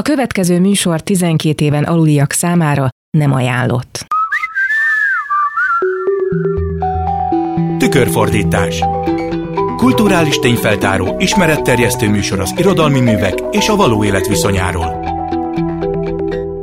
A következő műsor 12 éven aluliak számára nem ajánlott. Tükörfordítás Kulturális tényfeltáró, ismeretterjesztő műsor az irodalmi művek és a való élet viszonyáról.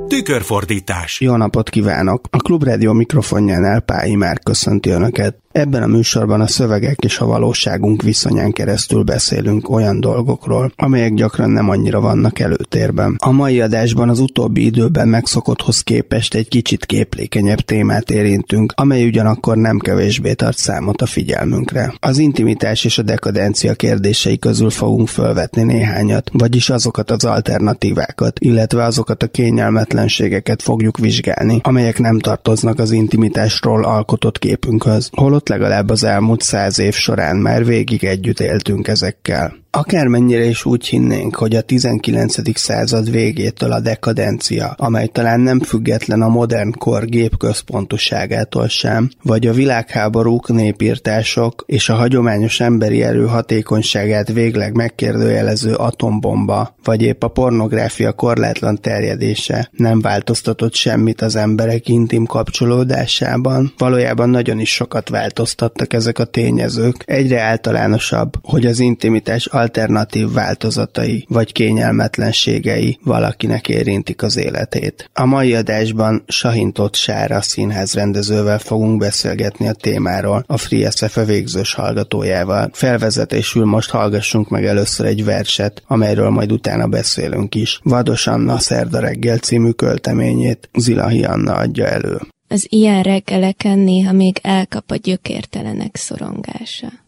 Tükörfordítás Jó napot kívánok! A Klubrádió mikrofonjánál Pályi már köszönti Önöket. Ebben a műsorban a szövegek és a valóságunk viszonyán keresztül beszélünk olyan dolgokról, amelyek gyakran nem annyira vannak előtérben. A mai adásban az utóbbi időben megszokotthoz képest egy kicsit képlékenyebb témát érintünk, amely ugyanakkor nem kevésbé tart számot a figyelmünkre. Az intimitás és a dekadencia kérdései közül fogunk felvetni néhányat, vagyis azokat az alternatívákat, illetve azokat a kényelmetlenségeket fogjuk vizsgálni, amelyek nem tartoznak az intimitásról alkotott képünkhöz. Holott legalább az elmúlt száz év során már végig együtt éltünk ezekkel. Akármennyire is úgy hinnénk, hogy a 19. század végétől a dekadencia, amely talán nem független a modern kor gépközpontúságától sem, vagy a világháborúk, népírtások és a hagyományos emberi erő hatékonyságát végleg megkérdőjelező atombomba, vagy épp a pornográfia korlátlan terjedése nem változtatott semmit az emberek intim kapcsolódásában, valójában nagyon is sokat változtattak ezek a tényezők. Egyre általánosabb, hogy az intimitás alternatív változatai vagy kényelmetlenségei valakinek érintik az életét. A mai adásban Sahintott Sára színház rendezővel fogunk beszélgetni a témáról, a Free SFE végzős hallgatójával. Felvezetésül most hallgassunk meg először egy verset, amelyről majd utána beszélünk is. Vados Anna Szerda reggel című költeményét Zilahi Anna adja elő. Az ilyen reggeleken néha még elkap a gyökértelenek szorongása.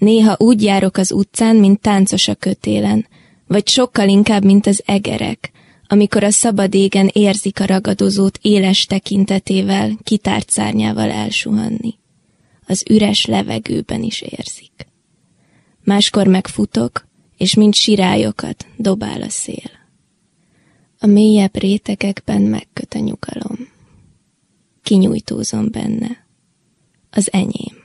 Néha úgy járok az utcán, mint táncos a kötélen, vagy sokkal inkább, mint az egerek, amikor a szabad égen érzik a ragadozót éles tekintetével, kitárt szárnyával elsuhanni. Az üres levegőben is érzik. Máskor megfutok, és mint sirályokat dobál a szél. A mélyebb rétegekben megköt a nyugalom. Kinyújtózom benne. Az enyém.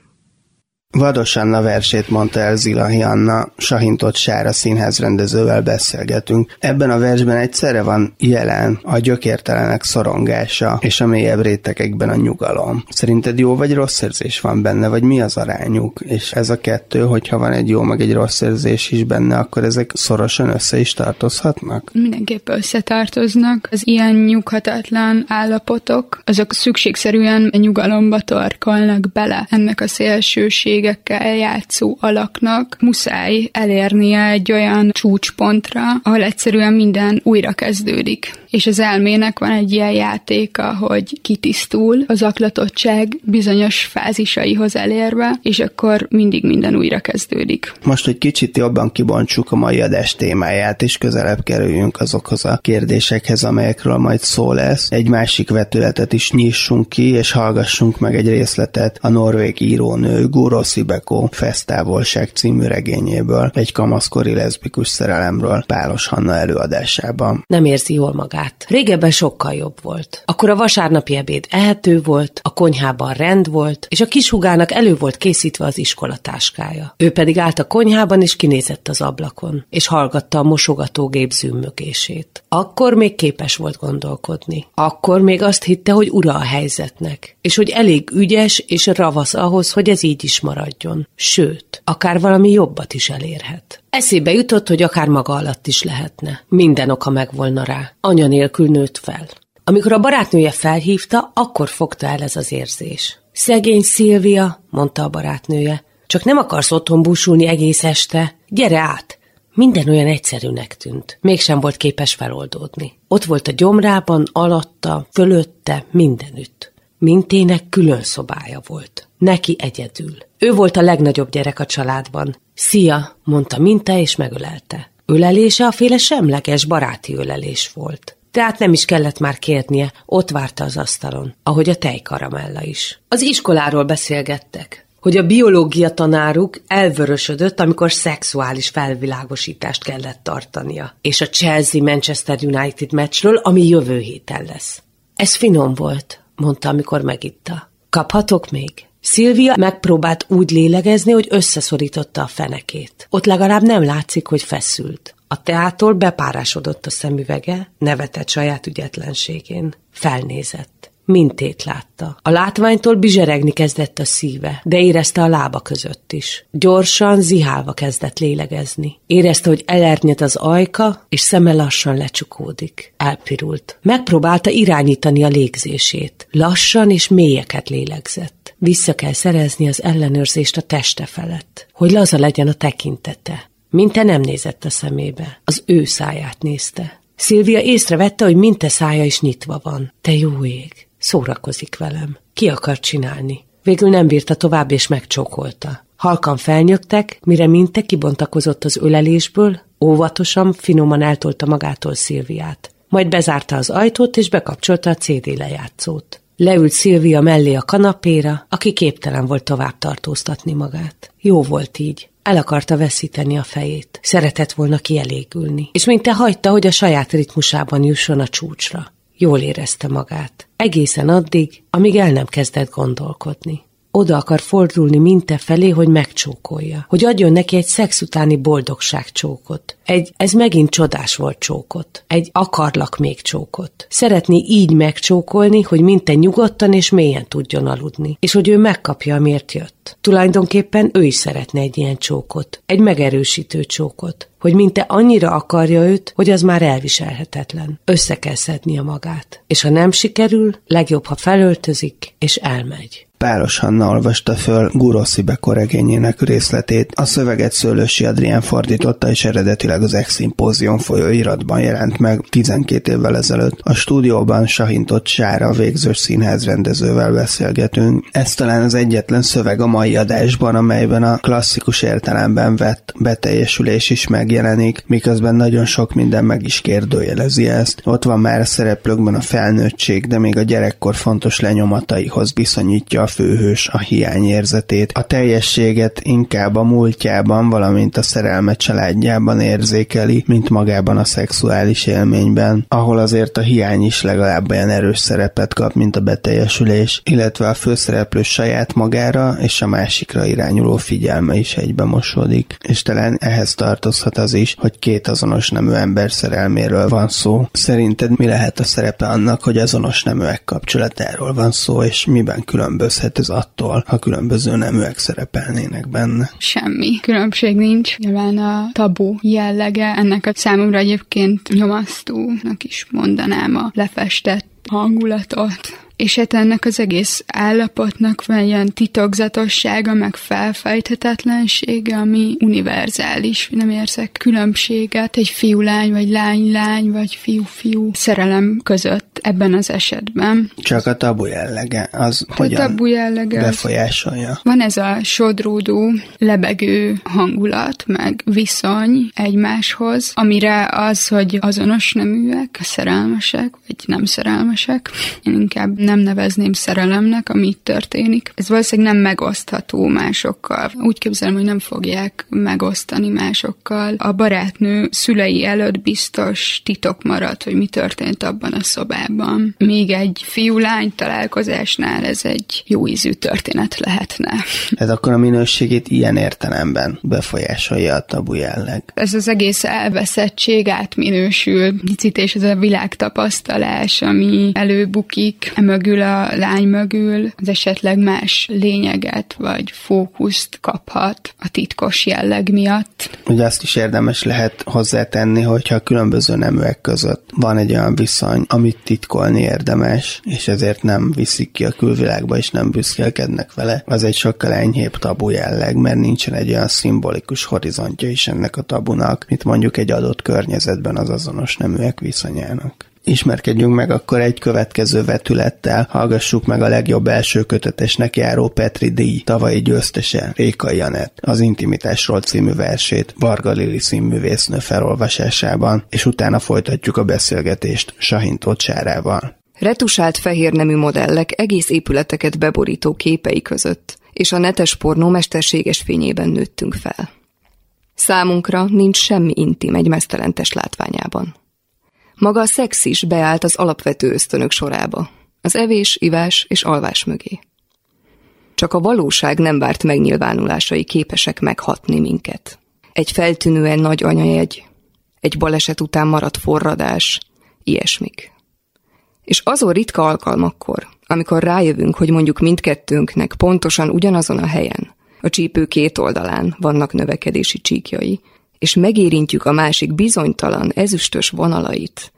Vados versét mondta el Zilahi Anna, Sahintott Sára színház rendezővel beszélgetünk. Ebben a versben egyszerre van jelen a gyökértelenek szorongása, és a mélyebb rétegekben a nyugalom. Szerinted jó vagy rossz érzés van benne, vagy mi az arányuk? És ez a kettő, hogyha van egy jó meg egy rossz érzés is benne, akkor ezek szorosan össze is tartozhatnak? Mindenképp összetartoznak. Az ilyen nyughatatlan állapotok, azok szükségszerűen nyugalomba torkolnak bele ennek a szélsőség minőségekkel játszó alaknak muszáj elérnie egy olyan csúcspontra, ahol egyszerűen minden újra kezdődik. És az elmének van egy ilyen játéka, hogy kitisztul az aklatottság bizonyos fázisaihoz elérve, és akkor mindig minden újra kezdődik. Most egy kicsit jobban kibontsuk a mai adás témáját, és közelebb kerüljünk azokhoz a kérdésekhez, amelyekről majd szó lesz. Egy másik vetületet is nyissunk ki, és hallgassunk meg egy részletet a norvég írónő Guro Szibeko Festávolság című regényéből, egy kamaszkori leszbikus szerelemről Pálos Hanna előadásában. Nem érzi jól magát. Régebben sokkal jobb volt. Akkor a vasárnapi ebéd ehető volt, a konyhában rend volt, és a kishugának elő volt készítve az iskolatáskája. Ő pedig állt a konyhában, és kinézett az ablakon, és hallgatta a mosogatógép zümmögését. Akkor még képes volt gondolkodni. Akkor még azt hitte, hogy ura a helyzetnek, és hogy elég ügyes és ravasz ahhoz, hogy ez így is marad maradjon. Sőt, akár valami jobbat is elérhet. Eszébe jutott, hogy akár maga alatt is lehetne. Minden oka megvolna rá. Anya nélkül nőtt fel. Amikor a barátnője felhívta, akkor fogta el ez az érzés. Szegény Szilvia, mondta a barátnője, csak nem akarsz otthon búsulni egész este? Gyere át! Minden olyan egyszerűnek tűnt. Mégsem volt képes feloldódni. Ott volt a gyomrában, alatta, fölötte, mindenütt. Mintének külön szobája volt. Neki egyedül. Ő volt a legnagyobb gyerek a családban. Szia, mondta Minta, és megölelte. Ölelése a féle semleges, baráti ölelés volt. Tehát nem is kellett már kérnie, ott várta az asztalon, ahogy a tejkaramella is. Az iskoláról beszélgettek, hogy a biológia tanáruk elvörösödött, amikor szexuális felvilágosítást kellett tartania, és a Chelsea-Manchester United meccsről, ami jövő héten lesz. Ez finom volt, mondta, amikor megitta. Kaphatok még? Szilvia megpróbált úgy lélegezni, hogy összeszorította a fenekét. Ott legalább nem látszik, hogy feszült. A teától bepárásodott a szemüvege, nevetett saját ügyetlenségén. Felnézett. Mintét látta. A látványtól bizseregni kezdett a szíve, de érezte a lába között is. Gyorsan, zihálva kezdett lélegezni. Érezte, hogy elernyed az ajka, és szeme lassan lecsukódik. Elpirult. Megpróbálta irányítani a légzését. Lassan és mélyeket lélegzett. Vissza kell szerezni az ellenőrzést a teste felett, hogy laza legyen a tekintete. Minte nem nézett a szemébe, az ő száját nézte. Szilvia észrevette, hogy Minte szája is nyitva van. Te jó ég, szórakozik velem. Ki akar csinálni? Végül nem bírta tovább, és megcsókolta. Halkan felnyögtek, mire Minte kibontakozott az ölelésből, óvatosan, finoman eltolta magától Szilviát. Majd bezárta az ajtót, és bekapcsolta a CD lejátszót. Leült Szilvia mellé a kanapéra, aki képtelen volt tovább tartóztatni magát. Jó volt így. El akarta veszíteni a fejét. Szeretett volna kielégülni. És mint te hagyta, hogy a saját ritmusában jusson a csúcsra. Jól érezte magát. Egészen addig, amíg el nem kezdett gondolkodni oda akar fordulni Minte felé, hogy megcsókolja. Hogy adjon neki egy szex utáni boldogság csókot. Egy, ez megint csodás volt csókot. Egy akarlak még csókot. Szeretné így megcsókolni, hogy Minte nyugodtan és mélyen tudjon aludni. És hogy ő megkapja, amiért jött. Tulajdonképpen ő is szeretne egy ilyen csókot. Egy megerősítő csókot hogy minte annyira akarja őt, hogy az már elviselhetetlen. Össze kell szednie magát. És ha nem sikerül, legjobb, ha felöltözik, és elmegy. Páros Hanna olvasta föl Guroszi bekoregényének részletét. A szöveget Szőlősi Adrián fordította, és eredetileg az Ex-szimpózium folyóiratban jelent meg 12 évvel ezelőtt. A stúdióban Sahintott Sára végzős színház rendezővel beszélgetünk. Ez talán az egyetlen szöveg a mai adásban, amelyben a klasszikus értelemben vett beteljesülés is megjelenik, miközben nagyon sok minden meg is kérdőjelezi ezt. Ott van már a szereplőkben a felnőttség, de még a gyerekkor fontos lenyomataihoz viszonyítja a főhős a hiányérzetét, a teljességet inkább a múltjában, valamint a szerelme családjában érzékeli, mint magában a szexuális élményben, ahol azért a hiány is legalább olyan erős szerepet kap, mint a beteljesülés, illetve a főszereplő saját magára és a másikra irányuló figyelme is egybe mosódik. És talán ehhez tartozhat az is, hogy két azonos nemű ember szerelméről van szó. Szerinted mi lehet a szerepe annak, hogy azonos neműek kapcsolatáról van szó, és miben különböz különbözhet ez attól, ha különböző neműek szerepelnének benne? Semmi különbség nincs. Nyilván a tabu jellege ennek a számomra egyébként nyomasztónak is mondanám a lefestett hangulatot és hát ennek az egész állapotnak van ilyen titokzatossága, meg felfejthetetlensége, ami univerzális. Nem érzek különbséget egy fiú-lány, vagy lány-lány, vagy fiú-fiú szerelem között ebben az esetben. Csak a tabu jellege, az a hogyan tabu jellege befolyásolja? Van ez a sodródó, lebegő hangulat, meg viszony egymáshoz, amire az, hogy azonos neműek, szerelmesek, vagy nem szerelmesek, én inkább nem nevezném szerelemnek, ami itt történik. Ez valószínűleg nem megosztható másokkal. Úgy képzelem, hogy nem fogják megosztani másokkal. A barátnő szülei előtt biztos titok maradt, hogy mi történt abban a szobában. Még egy fiú-lány találkozásnál ez egy jó ízű történet lehetne. Ez akkor a minőségét ilyen értelemben befolyásolja a tabu jelleg. Ez az egész elveszettség átminősül, picit és ez a világtapasztalás, ami előbukik, mögül a lány mögül az esetleg más lényeget vagy fókuszt kaphat a titkos jelleg miatt. Ugye azt is érdemes lehet hozzátenni, hogyha a különböző neműek között van egy olyan viszony, amit titkolni érdemes, és ezért nem viszik ki a külvilágba, és nem büszkélkednek vele, az egy sokkal enyhébb tabu jelleg, mert nincsen egy olyan szimbolikus horizontja is ennek a tabunak, mint mondjuk egy adott környezetben az azonos neműek viszonyának ismerkedjünk meg akkor egy következő vetülettel, hallgassuk meg a legjobb első kötetesnek járó Petri díj tavalyi győztese, Réka Janett, az Intimitásról című versét Varga Lili színművésznő felolvasásában, és utána folytatjuk a beszélgetést Sahin Tocsárával. Retusált fehér nemű modellek egész épületeket beborító képei között, és a netes pornó mesterséges fényében nőttünk fel. Számunkra nincs semmi intim egy mesztelentes látványában. Maga a szex is beállt az alapvető ösztönök sorába, az evés, ivás és alvás mögé. Csak a valóság nem várt megnyilvánulásai képesek meghatni minket. Egy feltűnően nagy anyajegy, egy baleset után maradt forradás, ilyesmik. És azon ritka alkalmakkor, amikor rájövünk, hogy mondjuk mindkettőnknek pontosan ugyanazon a helyen, a csípő két oldalán vannak növekedési csíkjai, és megérintjük a másik bizonytalan, ezüstös vonalait.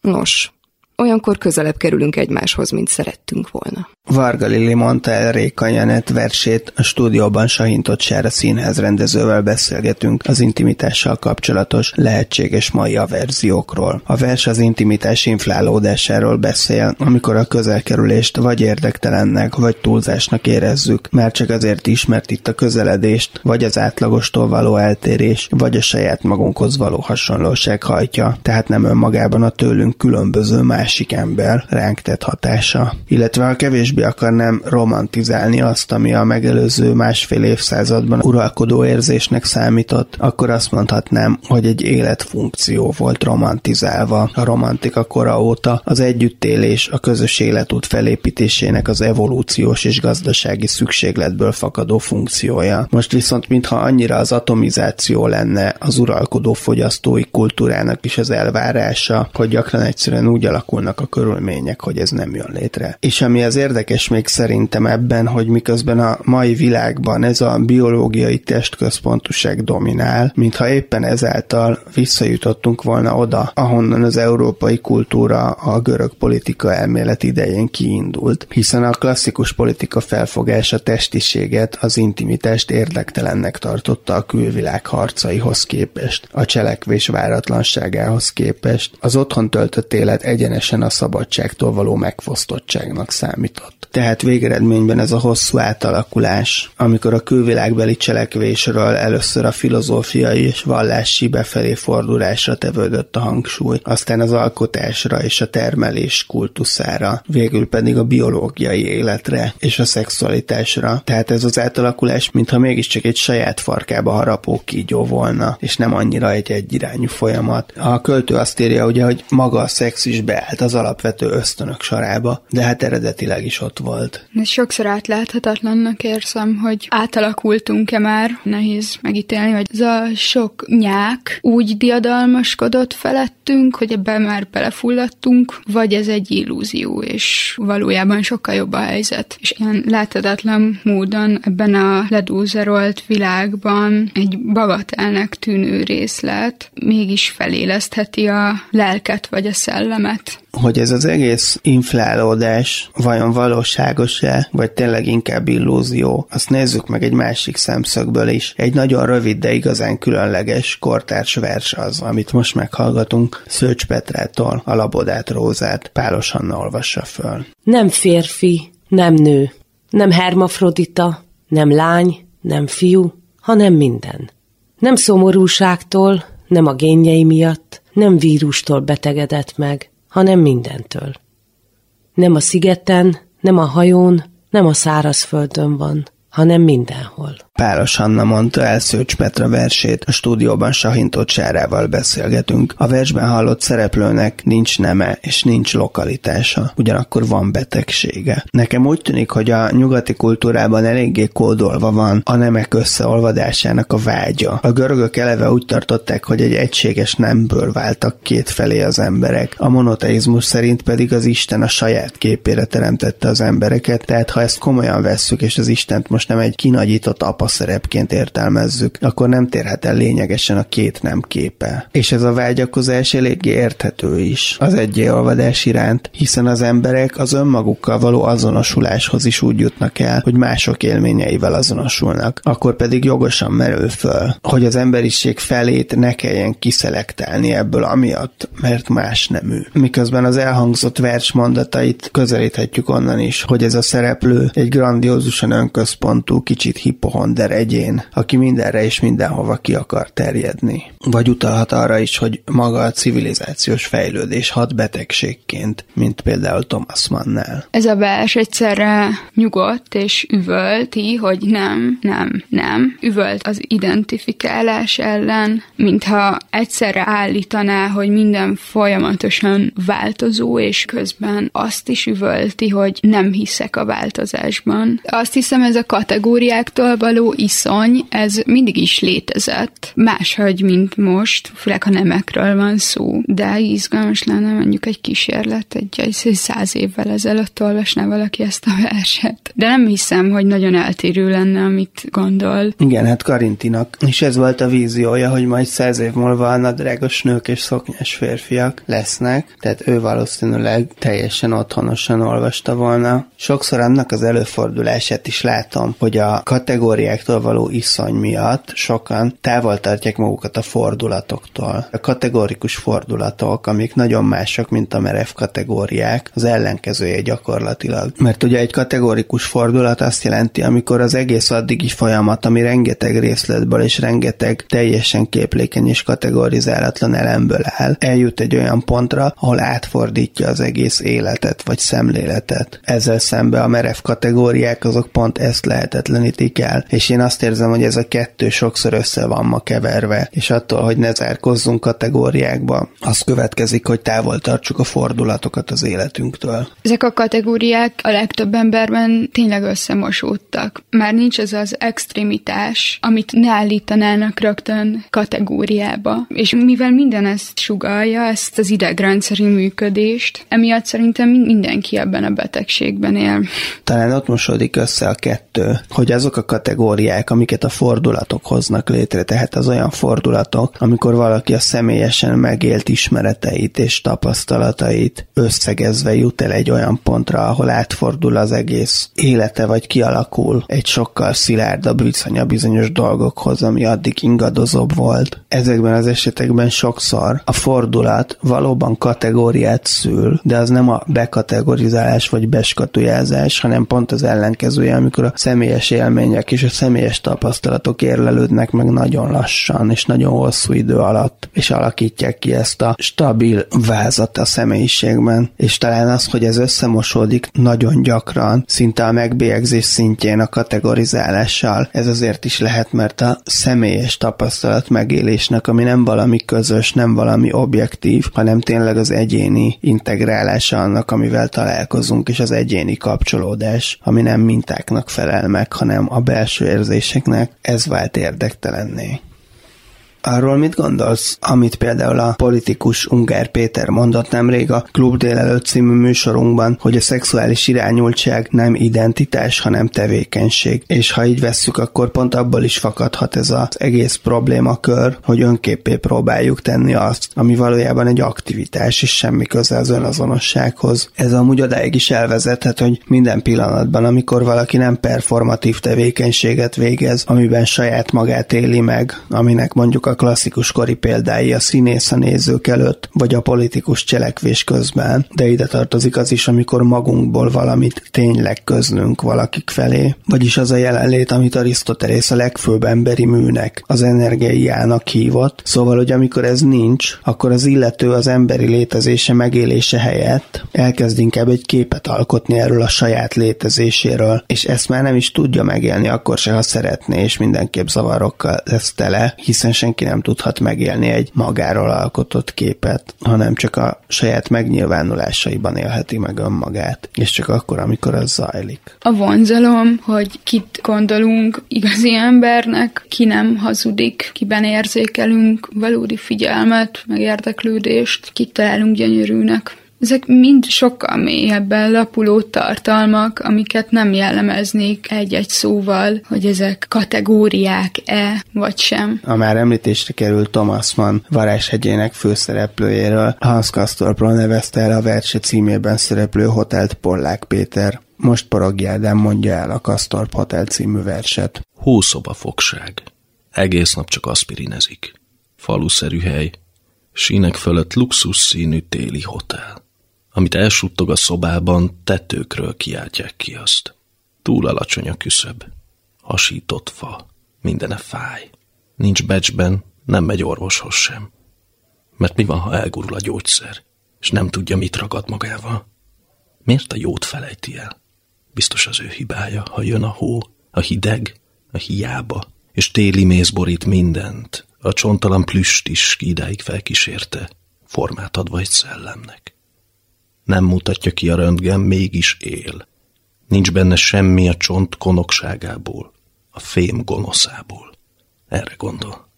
Nos, olyankor közelebb kerülünk egymáshoz, mint szerettünk volna. Varga Lili mondta el Réka Janet versét, a stúdióban Sahintott Sára színház rendezővel beszélgetünk az intimitással kapcsolatos lehetséges mai verziókról. A vers az intimitás inflálódásáról beszél, amikor a közelkerülést vagy érdektelennek, vagy túlzásnak érezzük, már csak azért is, mert itt a közeledést, vagy az átlagostól való eltérés, vagy a saját magunkhoz való hasonlóság hajtja, tehát nem önmagában a tőlünk különböző másik ember ránk tett hatása. Illetve a kevés kevésbé akarnám romantizálni azt, ami a megelőző másfél évszázadban uralkodó érzésnek számított, akkor azt mondhatnám, hogy egy életfunkció volt romantizálva a romantika kora óta, az együttélés, a közös életút felépítésének az evolúciós és gazdasági szükségletből fakadó funkciója. Most viszont mintha annyira az atomizáció lenne az uralkodó fogyasztói kultúrának is az elvárása, hogy gyakran egyszerűen úgy alakulnak a körülmények, hogy ez nem jön létre. És ami az érdekes még szerintem ebben, hogy miközben a mai világban ez a biológiai testközpontuság dominál, mintha éppen ezáltal visszajutottunk volna oda, ahonnan az európai kultúra a görög politika elmélet idején kiindult, hiszen a klasszikus politika felfogása testiséget, az intimitást érdektelennek tartotta a külvilág harcaihoz képest, a cselekvés váratlanságához képest, az otthon töltött élet egyenesen a szabadságtól való megfosztottságnak számított. Tehát végeredményben ez a hosszú átalakulás, amikor a külvilágbeli cselekvésről először a filozófiai és vallási befelé fordulásra tevődött a hangsúly, aztán az alkotásra és a termelés kultuszára, végül pedig a biológiai életre és a szexualitásra. Tehát ez az átalakulás, mintha mégiscsak egy saját farkába harapó kígyó volna, és nem annyira egy egyirányú folyamat. A költő azt írja ugye, hogy maga a szex is beállt az alapvető ösztönök sorába, de hát eredetileg is ott volt. Sokszor átláthatatlannak érzem, hogy átalakultunk-e már, nehéz megítélni, hogy ez a sok nyák úgy diadalmaskodott felettünk, hogy ebben már belefulladtunk, vagy ez egy illúzió, és valójában sokkal jobb a helyzet. És ilyen láthatatlan módon ebben a ledúzerolt világban egy bagatelnek tűnő részlet mégis felélesztheti a lelket vagy a szellemet hogy ez az egész inflálódás vajon valóságos-e, vagy tényleg inkább illúzió, azt nézzük meg egy másik szemszögből is. Egy nagyon rövid, de igazán különleges kortárs vers az, amit most meghallgatunk Szőcs Petrától, a Labodát Rózát Pálos Anna olvassa föl. Nem férfi, nem nő, nem hermafrodita, nem lány, nem fiú, hanem minden. Nem szomorúságtól, nem a génjei miatt, nem vírustól betegedett meg, hanem mindentől. Nem a szigeten, nem a hajón, nem a szárazföldön van, hanem mindenhol. Páros Anna mondta el Szőcs Petra versét, a stúdióban Sahintott Sárával beszélgetünk. A versben hallott szereplőnek nincs neme és nincs lokalitása, ugyanakkor van betegsége. Nekem úgy tűnik, hogy a nyugati kultúrában eléggé kódolva van a nemek összeolvadásának a vágya. A görögök eleve úgy tartották, hogy egy egységes nemből váltak két felé az emberek. A monoteizmus szerint pedig az Isten a saját képére teremtette az embereket, tehát ha ezt komolyan vesszük, és az Istent most nem egy kinagyított apa szerepként értelmezzük, akkor nem térhet el lényegesen a két nem képe. És ez a vágyakozás eléggé érthető is az egyéolvadás iránt, hiszen az emberek az önmagukkal való azonosuláshoz is úgy jutnak el, hogy mások élményeivel azonosulnak. Akkor pedig jogosan merül föl, hogy az emberiség felét ne kelljen kiszelektálni ebből amiatt, mert más nemű. Miközben az elhangzott vers mondatait közelíthetjük onnan is, hogy ez a szereplő egy grandiózusan önközpontú, kicsit hipohon Wander egyén, aki mindenre és mindenhova ki akar terjedni. Vagy utalhat arra is, hogy maga a civilizációs fejlődés hat betegségként, mint például Thomas Mannnel. Ez a vers egyszerre nyugodt és üvölti, hogy nem, nem, nem. Üvölt az identifikálás ellen, mintha egyszerre állítaná, hogy minden folyamatosan változó, és közben azt is üvölti, hogy nem hiszek a változásban. Azt hiszem, ez a kategóriáktól való való iszony, ez mindig is létezett. Máshogy, mint most, főleg ha nemekről van szó. De izgalmas lenne mondjuk egy kísérlet, egy, egy száz évvel ezelőtt olvasná valaki ezt a verset. De nem hiszem, hogy nagyon eltérő lenne, amit gondol. Igen, hát Karintinak. És ez volt a víziója, hogy majd száz év múlva a nadrágos nők és szoknyás férfiak lesznek. Tehát ő valószínűleg teljesen otthonosan olvasta volna. Sokszor annak az előfordulását is látom, hogy a kategóriáktól való iszony miatt sokan távol tartják magukat a fordulatoktól. A kategórikus fordulatok, amik nagyon mások, mint a merev kategóriák, az ellenkezője gyakorlatilag. Mert ugye egy kategórikus fordulat azt jelenti, amikor az egész addigi folyamat, ami rengeteg részletből és rengeteg teljesen képlékeny és kategorizálatlan elemből áll, eljut egy olyan pontra, ahol átfordítja az egész életet vagy szemléletet. Ezzel szembe a merev kategóriák azok pont ezt lehetetlenítik el, és én azt érzem, hogy ez a kettő sokszor össze van ma keverve, és attól, hogy ne zárkozzunk kategóriákba, az következik, hogy távol tartsuk a fordulatokat az életünktől. Ezek a kategóriák a legtöbb emberben tényleg összemosódtak. Már nincs ez az extremitás, amit ne állítanának rögtön kategóriába. És mivel minden ezt sugalja, ezt az idegrendszeri működést, emiatt szerintem mindenki ebben a betegségben él. Talán ott mosódik össze a kettő, hogy azok a kategóriák, amiket a fordulatok hoznak létre, tehát az olyan fordulatok, amikor valaki a személyesen megélt ismereteit és tapasztalatait összegezve jut el egy olyan pontra, ahol átfordul az egész élete, vagy kialakul egy sokkal szilárdabb viszonya bizonyos dolgokhoz, ami addig ingadozóbb volt. Ezekben az esetekben sokszor a fordulat valóban kategóriát szül, de az nem a bekategorizálás vagy beskatujázás, hanem pont az ellenkezője, amikor a személyes élmények és a személyes tapasztalatok érlelődnek meg nagyon lassan és nagyon hosszú idő alatt, és alakítják ki ezt a stabil vázat a személyiségben. És talán az, hogy ez összemosódik nagyon gyakran, szinte a megbélyegzés szintjén a kategorizálással, ez azért is lehet, mert a személyes tapasztalat megélésnek, ami nem valami közös, nem valami objektív, hanem tényleg az egyéni integrálása annak, amivel találkozunk, és az egyéni kapcsolódás, ami nem mintáknak felel meg, hanem a belső érzéseknek, ez vált érdektelenné. Arról mit gondolsz, amit például a politikus Ungár Péter mondott nemrég a Klub délelőtt című műsorunkban, hogy a szexuális irányultság nem identitás, hanem tevékenység. És ha így vesszük, akkor pont abból is fakadhat ez az egész problémakör, hogy önképpé próbáljuk tenni azt, ami valójában egy aktivitás, és semmi köze az önazonossághoz. Ez amúgy odáig is elvezethet, hogy minden pillanatban, amikor valaki nem performatív tevékenységet végez, amiben saját magát éli meg, aminek mondjuk a a klasszikus kori példái a színész a nézők előtt, vagy a politikus cselekvés közben, de ide tartozik az is, amikor magunkból valamit tényleg közlünk valakik felé. Vagyis az a jelenlét, amit Arisztotelész a legfőbb emberi műnek, az energiának hívott. Szóval, hogy amikor ez nincs, akkor az illető az emberi létezése megélése helyett elkezd inkább egy képet alkotni erről a saját létezéséről, és ezt már nem is tudja megélni akkor se, ha szeretné, és mindenképp zavarokkal lesz tele, hiszen senki senki nem tudhat megélni egy magáról alkotott képet, hanem csak a saját megnyilvánulásaiban élheti meg önmagát, és csak akkor, amikor az zajlik. A vonzalom, hogy kit gondolunk igazi embernek, ki nem hazudik, kiben érzékelünk valódi figyelmet, meg érdeklődést, kit találunk gyönyörűnek. Ezek mind sokkal mélyebben lapuló tartalmak, amiket nem jellemeznék egy-egy szóval, hogy ezek kategóriák-e, vagy sem. A már említésre került Thomas Mann varázshegyének főszereplőjéről Hans Kastorpról nevezte el a verse címében szereplő hotelt Pollák Péter. Most Porogj Ádám mondja el a Kastorp Hotel című verset. Hószoba fogság. Egész nap csak aspirinezik. Faluszerű hely. Sínek fölött luxus színű téli hotel. Amit elsuttog a szobában, tetőkről kiáltják ki azt. Túl alacsony a küszöb. Hasított fa. Mindene fáj. Nincs becsben, nem megy orvoshoz sem. Mert mi van, ha elgurul a gyógyszer, és nem tudja, mit ragad magával? Miért a jót felejti el? Biztos az ő hibája, ha jön a hó, a hideg, a hiába, és téli méz borít mindent, a csontalan plüst is idáig felkísérte, formát adva egy szellemnek. Nem mutatja ki a röntgen, mégis él. Nincs benne semmi a csont konokságából. a fém gonoszából. Erre gondol.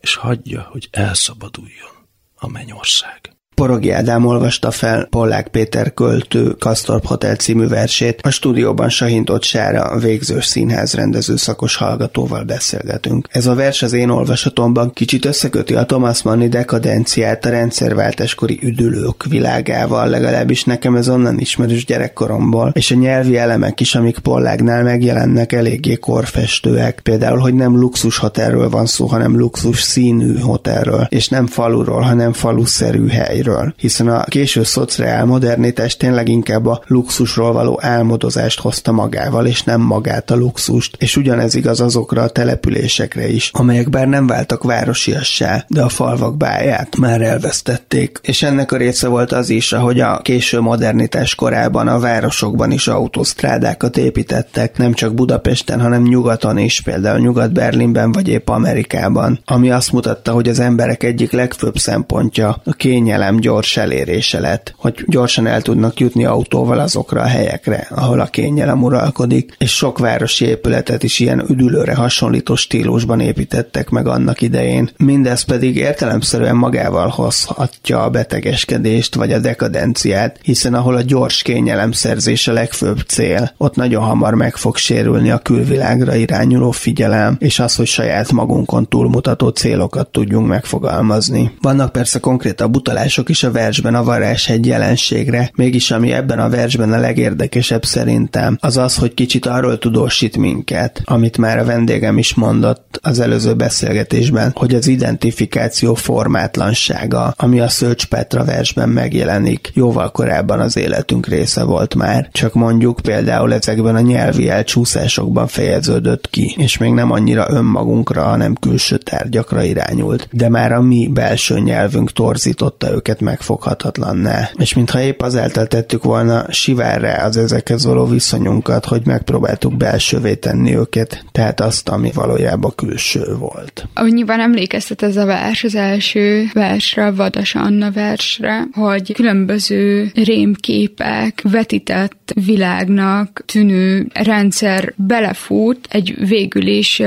És hagyja, hogy elszabaduljon a mennyország. Porogi Ádám olvasta fel Pollák Péter költő Kastorp Hotel című versét. A stúdióban Sahintott Sára, végzős színház rendező szakos hallgatóval beszélgetünk. Ez a vers az én olvasatomban kicsit összeköti a Thomas Manni dekadenciát a rendszerváltáskori üdülők világával, legalábbis nekem ez onnan ismerős gyerekkoromból, és a nyelvi elemek is, amik Pollágnál megjelennek, eléggé korfestőek. Például, hogy nem luxus hotelről van szó, hanem luxus színű hotelről, és nem faluról, hanem faluszerű helyről részéről, hiszen a késő szociál modernitás tényleg inkább a luxusról való álmodozást hozta magával, és nem magát a luxust, és ugyanez igaz azokra a településekre is, amelyek bár nem váltak városiassá, de a falvak báját már elvesztették. És ennek a része volt az is, ahogy a késő modernitás korában a városokban is autósztrádákat építettek, nem csak Budapesten, hanem nyugaton is, például Nyugat-Berlinben vagy épp Amerikában, ami azt mutatta, hogy az emberek egyik legfőbb szempontja a kényelem gyors elérése lett, hogy gyorsan el tudnak jutni autóval azokra a helyekre, ahol a kényelem uralkodik, és sok városi épületet is ilyen üdülőre hasonlító stílusban építettek meg annak idején. Mindez pedig értelemszerűen magával hozhatja a betegeskedést vagy a dekadenciát, hiszen ahol a gyors kényelem szerzés a legfőbb cél, ott nagyon hamar meg fog sérülni a külvilágra irányuló figyelem, és az, hogy saját magunkon túlmutató célokat tudjunk megfogalmazni. Vannak persze konkrét utalások is a versben a varázs egy jelenségre, mégis ami ebben a versben a legérdekesebb szerintem, az az, hogy kicsit arról tudósít minket, amit már a vendégem is mondott az előző beszélgetésben, hogy az identifikáció formátlansága, ami a Szölcs Petra versben megjelenik, jóval korábban az életünk része volt már, csak mondjuk például ezekben a nyelvi elcsúszásokban fejeződött ki, és még nem annyira önmagunkra, hanem külső tárgyakra irányult, de már a mi belső nyelvünk torzította őket őket megfoghatatlanná. És mintha épp azáltal tettük volna sivárra az ezekhez való viszonyunkat, hogy megpróbáltuk belsővé tenni őket, tehát azt, ami valójában külső volt. Annyiban emlékeztet ez a vers az első versre, a Vadas Anna versre, hogy különböző rémképek, vetített világnak tűnő rendszer belefut egy végül is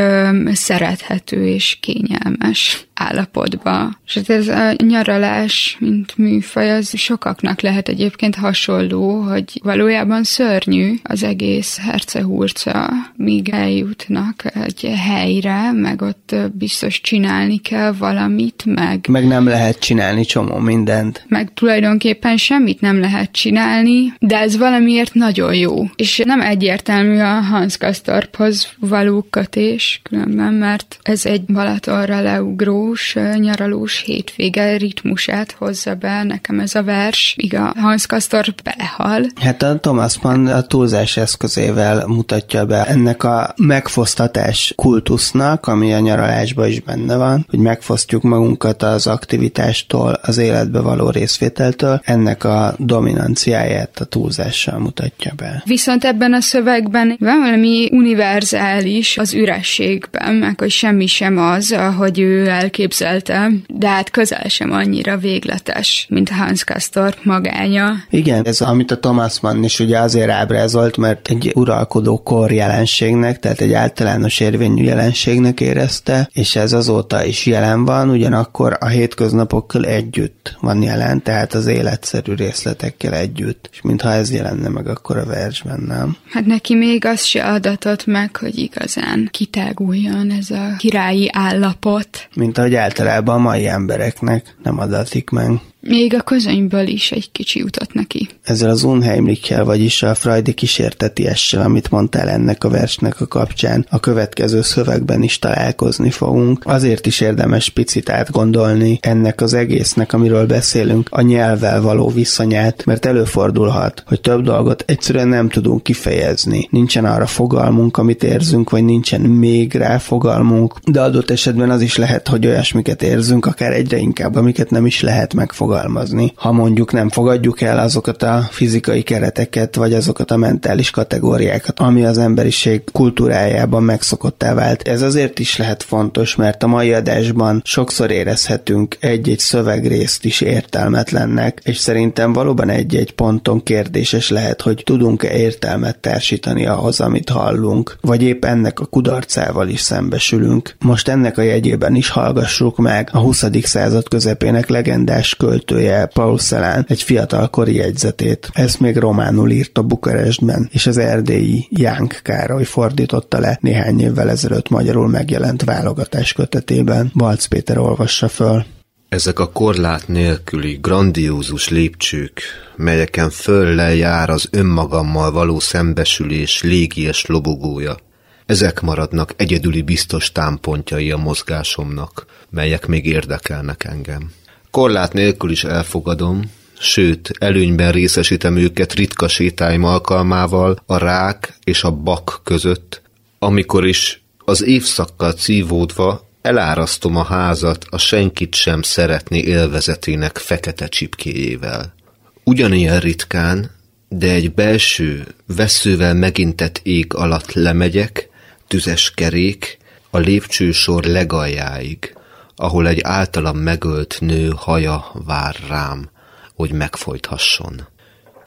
szerethető és kényelmes állapotba. És hát ez a nyaralás, mint műfaj, az sokaknak lehet egyébként hasonló, hogy valójában szörnyű az egész hercehurca, míg eljutnak egy helyre, meg ott biztos csinálni kell valamit, meg... Meg nem lehet csinálni csomó mindent. Meg tulajdonképpen semmit nem lehet csinálni, de ez valamiért nagyon jó. És nem egyértelmű a Hans Kastorphoz való kötés, különben, mert ez egy Balatonra leugró nyaralós, nyaralós hétvége ritmusát hozza be nekem ez a vers, míg a Hans Kastor belehal. Hát a Thomas Mann a túlzás eszközével mutatja be ennek a megfosztatás kultusznak, ami a nyaralásban is benne van, hogy megfosztjuk magunkat az aktivitástól, az életbe való részvételtől, ennek a dominanciáját a túlzással mutatja be. Viszont ebben a szövegben van valami univerzális az ürességben, meg hogy semmi sem az, ahogy ő elképzelte elképzelte, de hát közel sem annyira végletes, mint Hans Castor magánya. Igen, ez amit a Thomas Mann is ugye azért ábrázolt, mert egy uralkodó kor jelenségnek, tehát egy általános érvényű jelenségnek érezte, és ez azóta is jelen van, ugyanakkor a hétköznapokkal együtt van jelen, tehát az életszerű részletekkel együtt. És mintha ez jelenne meg akkor a versben, nem? Hát neki még az se adatott meg, hogy igazán kitáguljon ez a királyi állapot. Mint ahogy hogy általában a mai embereknek nem adatik meg. Még a közönyből is egy kicsi jutott neki. Ezzel az Unheimlichel, vagyis a Freudi kísértetiessel, amit mondtál ennek a versnek a kapcsán, a következő szövegben is találkozni fogunk. Azért is érdemes picit átgondolni ennek az egésznek, amiről beszélünk, a nyelvvel való viszonyát, mert előfordulhat, hogy több dolgot egyszerűen nem tudunk kifejezni. Nincsen arra fogalmunk, amit érzünk, vagy nincsen még rá fogalmunk, de adott esetben az is lehet, hogy olyasmiket érzünk, akár egyre inkább, amiket nem is lehet megfogalmazni fogalmazni. Ha mondjuk nem fogadjuk el azokat a fizikai kereteket, vagy azokat a mentális kategóriákat, ami az emberiség kultúrájában megszokottá vált. Ez azért is lehet fontos, mert a mai adásban sokszor érezhetünk egy-egy szövegrészt is értelmetlennek, és szerintem valóban egy-egy ponton kérdéses lehet, hogy tudunk-e értelmet társítani ahhoz, amit hallunk, vagy épp ennek a kudarcával is szembesülünk. Most ennek a jegyében is hallgassuk meg a 20. század közepének legendás költője Paul Celan egy fiatalkori jegyzetét. Ezt még románul írta Bukarestben, és az erdélyi Jánk Károly fordította le néhány évvel ezelőtt magyarul megjelent válogatás kötetében. Balc Péter olvassa föl. Ezek a korlát nélküli, grandiózus lépcsők, melyeken föl jár az önmagammal való szembesülés légies lobogója, ezek maradnak egyedüli biztos támpontjai a mozgásomnak, melyek még érdekelnek engem. Korlát nélkül is elfogadom, sőt, előnyben részesítem őket ritka sétáim alkalmával a rák és a bak között, amikor is az évszakkal cívódva elárasztom a házat a senkit sem szeretni élvezetének fekete csipkéjével. Ugyanilyen ritkán, de egy belső, veszővel megintett ég alatt lemegyek, tüzes kerék, a lépcsősor legaljáig, ahol egy általam megölt nő haja vár rám, hogy megfojthasson.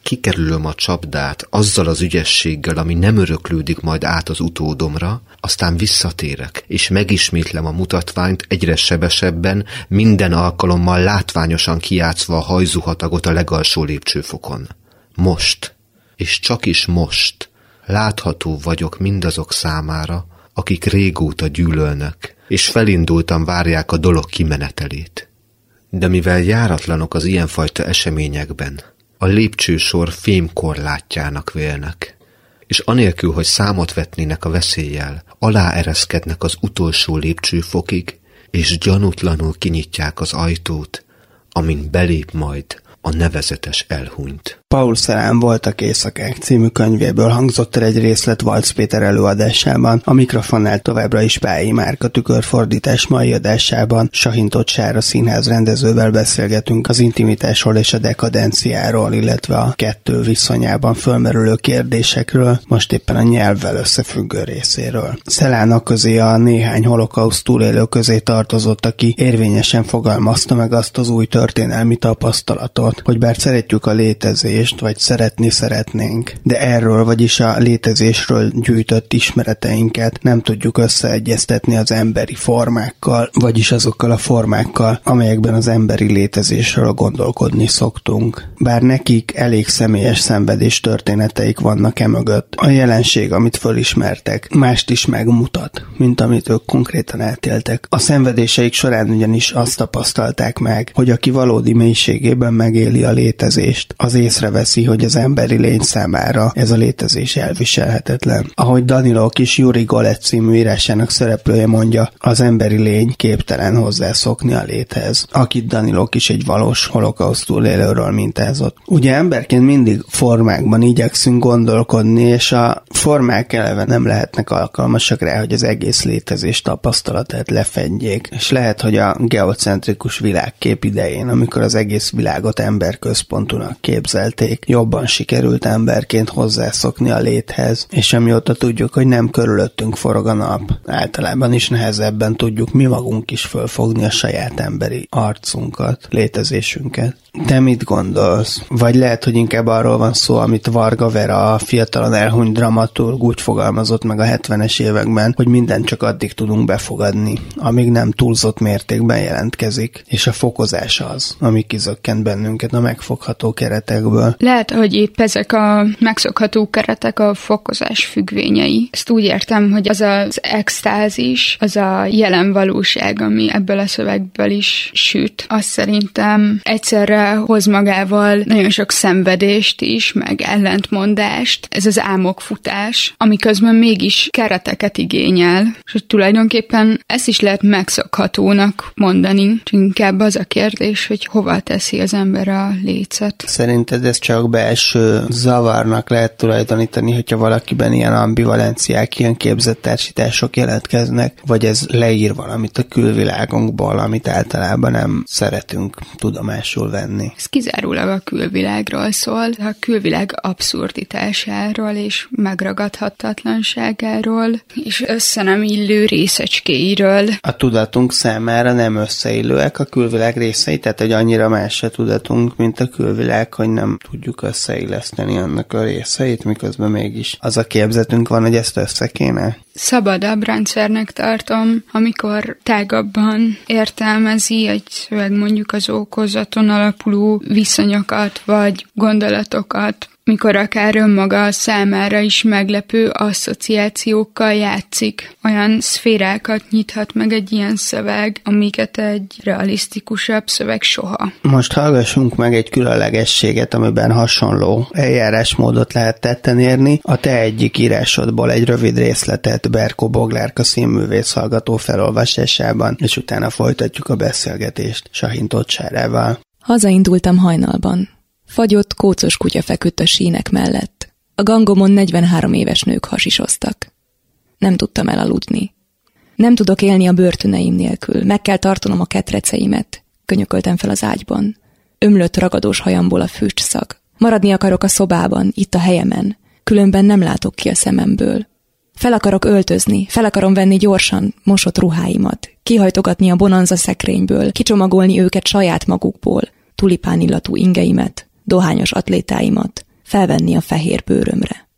Kikerülöm a csapdát azzal az ügyességgel, ami nem öröklődik majd át az utódomra, aztán visszatérek, és megismétlem a mutatványt egyre sebesebben, minden alkalommal látványosan kiátszva a hajzuhatagot a legalsó lépcsőfokon. Most, és csak is most, látható vagyok mindazok számára, akik régóta gyűlölnek, és felindultam várják a dolog kimenetelét. De mivel járatlanok az ilyenfajta eseményekben, a lépcsősor fémkorlátjának vélnek, és anélkül, hogy számot vetnének a veszéllyel, aláereszkednek az utolsó lépcsőfokig, és gyanútlanul kinyitják az ajtót, amin belép majd a nevezetes elhunyt. Paul Szerán voltak éjszakák című könyvéből hangzott el egy részlet Valc Péter előadásában, a mikrofonnál továbbra is Pályi Márka tükörfordítás mai adásában Sahintott Sára színház rendezővel beszélgetünk az intimitásról és a dekadenciáról, illetve a kettő viszonyában fölmerülő kérdésekről, most éppen a nyelvvel összefüggő részéről. Szelának közé a néhány holokauszt túlélő közé tartozott, aki érvényesen fogalmazta meg azt az új történelmi tapasztalatot, hogy bár szeretjük a létezést, létezést, vagy szeretni szeretnénk, de erről, vagyis a létezésről gyűjtött ismereteinket nem tudjuk összeegyeztetni az emberi formákkal, vagyis azokkal a formákkal, amelyekben az emberi létezésről gondolkodni szoktunk. Bár nekik elég személyes szenvedés történeteik vannak e mögött, a jelenség, amit fölismertek, mást is megmutat, mint amit ők konkrétan eltéltek. A szenvedéseik során ugyanis azt tapasztalták meg, hogy aki valódi mélységében megéli a létezést, az észre észreveszi, hogy az emberi lény számára ez a létezés elviselhetetlen. Ahogy Danilo kis Yuri Golec című írásának szereplője mondja, az emberi lény képtelen hozzászokni a léthez, akit Danilo is egy valós holokausztú élőről mintázott. Ugye emberként mindig formákban igyekszünk gondolkodni, és a formák eleve nem lehetnek alkalmasak rá, hogy az egész létezés tapasztalatát lefedjék. És lehet, hogy a geocentrikus világkép idején, amikor az egész világot emberközpontúnak képzelt, élték, jobban sikerült emberként hozzászokni a léthez, és amióta tudjuk, hogy nem körülöttünk forog a nap, általában is nehezebben tudjuk mi magunk is fölfogni a saját emberi arcunkat, létezésünket. Te mit gondolsz? Vagy lehet, hogy inkább arról van szó, amit Varga Vera, a fiatalon elhunyt dramaturg úgy fogalmazott meg a 70-es években, hogy mindent csak addig tudunk befogadni, amíg nem túlzott mértékben jelentkezik, és a fokozás az, ami kizökkent bennünket a megfogható keretekből. Lehet, hogy épp ezek a megszokható keretek a fokozás függvényei. Ezt úgy értem, hogy az az extázis, az a jelen valóság, ami ebből a szövegből is süt, azt szerintem egyszerre hoz magával nagyon sok szenvedést is, meg ellentmondást. Ez az álmokfutás, ami közben mégis kereteket igényel, és tulajdonképpen ezt is lehet megszokhatónak mondani. Inkább az a kérdés, hogy hova teszi az ember a lécet. Szerinted ez csak belső zavarnak lehet tulajdonítani, hogyha valakiben ilyen ambivalenciák, ilyen képzettársítások jelentkeznek, vagy ez leír valamit a külvilágunkból, amit általában nem szeretünk tudomásul venni? Lenni. Ez kizárólag a külvilágról szól, a külvilág abszurditásáról és megragadhatatlanságáról, és össze nem illő részecskéiről. A tudatunk számára nem összeillőek a külvilág részei, tehát hogy annyira más a tudatunk, mint a külvilág, hogy nem tudjuk összeilleszteni annak a részeit, miközben mégis az a képzetünk van, hogy ezt össze kéne szabadabb rendszernek tartom, amikor tágabban értelmezi egy szöveg mondjuk az okozaton alapuló viszonyokat vagy gondolatokat, mikor akár önmaga számára is meglepő asszociációkkal játszik. Olyan szférákat nyithat meg egy ilyen szöveg, amiket egy realisztikusabb szöveg soha. Most hallgassunk meg egy különlegességet, amiben hasonló eljárásmódot lehet tetten érni. A te egyik írásodból egy rövid részletet Berko Boglárka színművész hallgató felolvasásában, és utána folytatjuk a beszélgetést Sahintott Sárával. Hazaindultam hajnalban. Fagyott, kócos kutya feküdt a sínek mellett. A gangomon 43 éves nők hasisoztak. Nem tudtam elaludni. Nem tudok élni a börtöneim nélkül, meg kell tartanom a ketreceimet. Könyököltem fel az ágyban. Ömlött ragadós hajamból a szag. Maradni akarok a szobában, itt a helyemen. Különben nem látok ki a szememből. Fel akarok öltözni, fel akarom venni gyorsan mosott ruháimat, kihajtogatni a bonanza szekrényből, kicsomagolni őket saját magukból, tulipán illatú ingeimet, dohányos atlétáimat, felvenni a fehér bőrömre.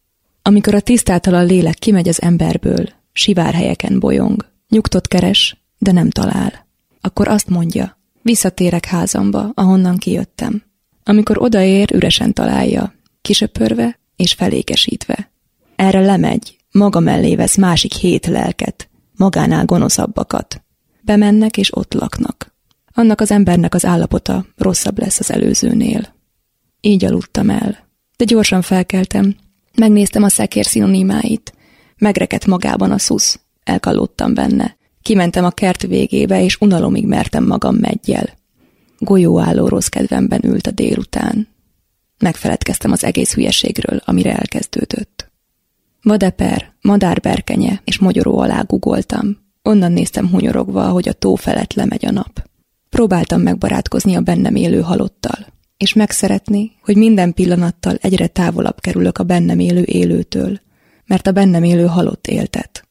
Amikor a tisztátalan lélek kimegy az emberből, sivárhelyeken bolyong, nyugtot keres, de nem talál. Akkor azt mondja, visszatérek házamba, ahonnan kijöttem. Amikor odaér, üresen találja, kisöpörve és felékesítve. Erre lemegy, maga mellé vesz másik hét lelket, magánál gonoszabbakat. Bemennek és ott laknak. Annak az embernek az állapota rosszabb lesz az előzőnél. Így aludtam el. De gyorsan felkeltem. Megnéztem a szekér szinonimáit. Megrekedt magában a szusz. Elkallódtam benne. Kimentem a kert végébe, és unalomig mertem magam meggyel. Golyóálló rossz kedvemben ült a délután. Megfeledkeztem az egész hülyeségről, amire elkezdődött. Vadeper, madárberkenye és mogyoró alá gugoltam. Onnan néztem hunyorogva, hogy a tó felett lemegy a nap. Próbáltam megbarátkozni a bennem élő halottal és megszeretni, hogy minden pillanattal egyre távolabb kerülök a bennem élő élőtől, mert a bennem élő halott éltet.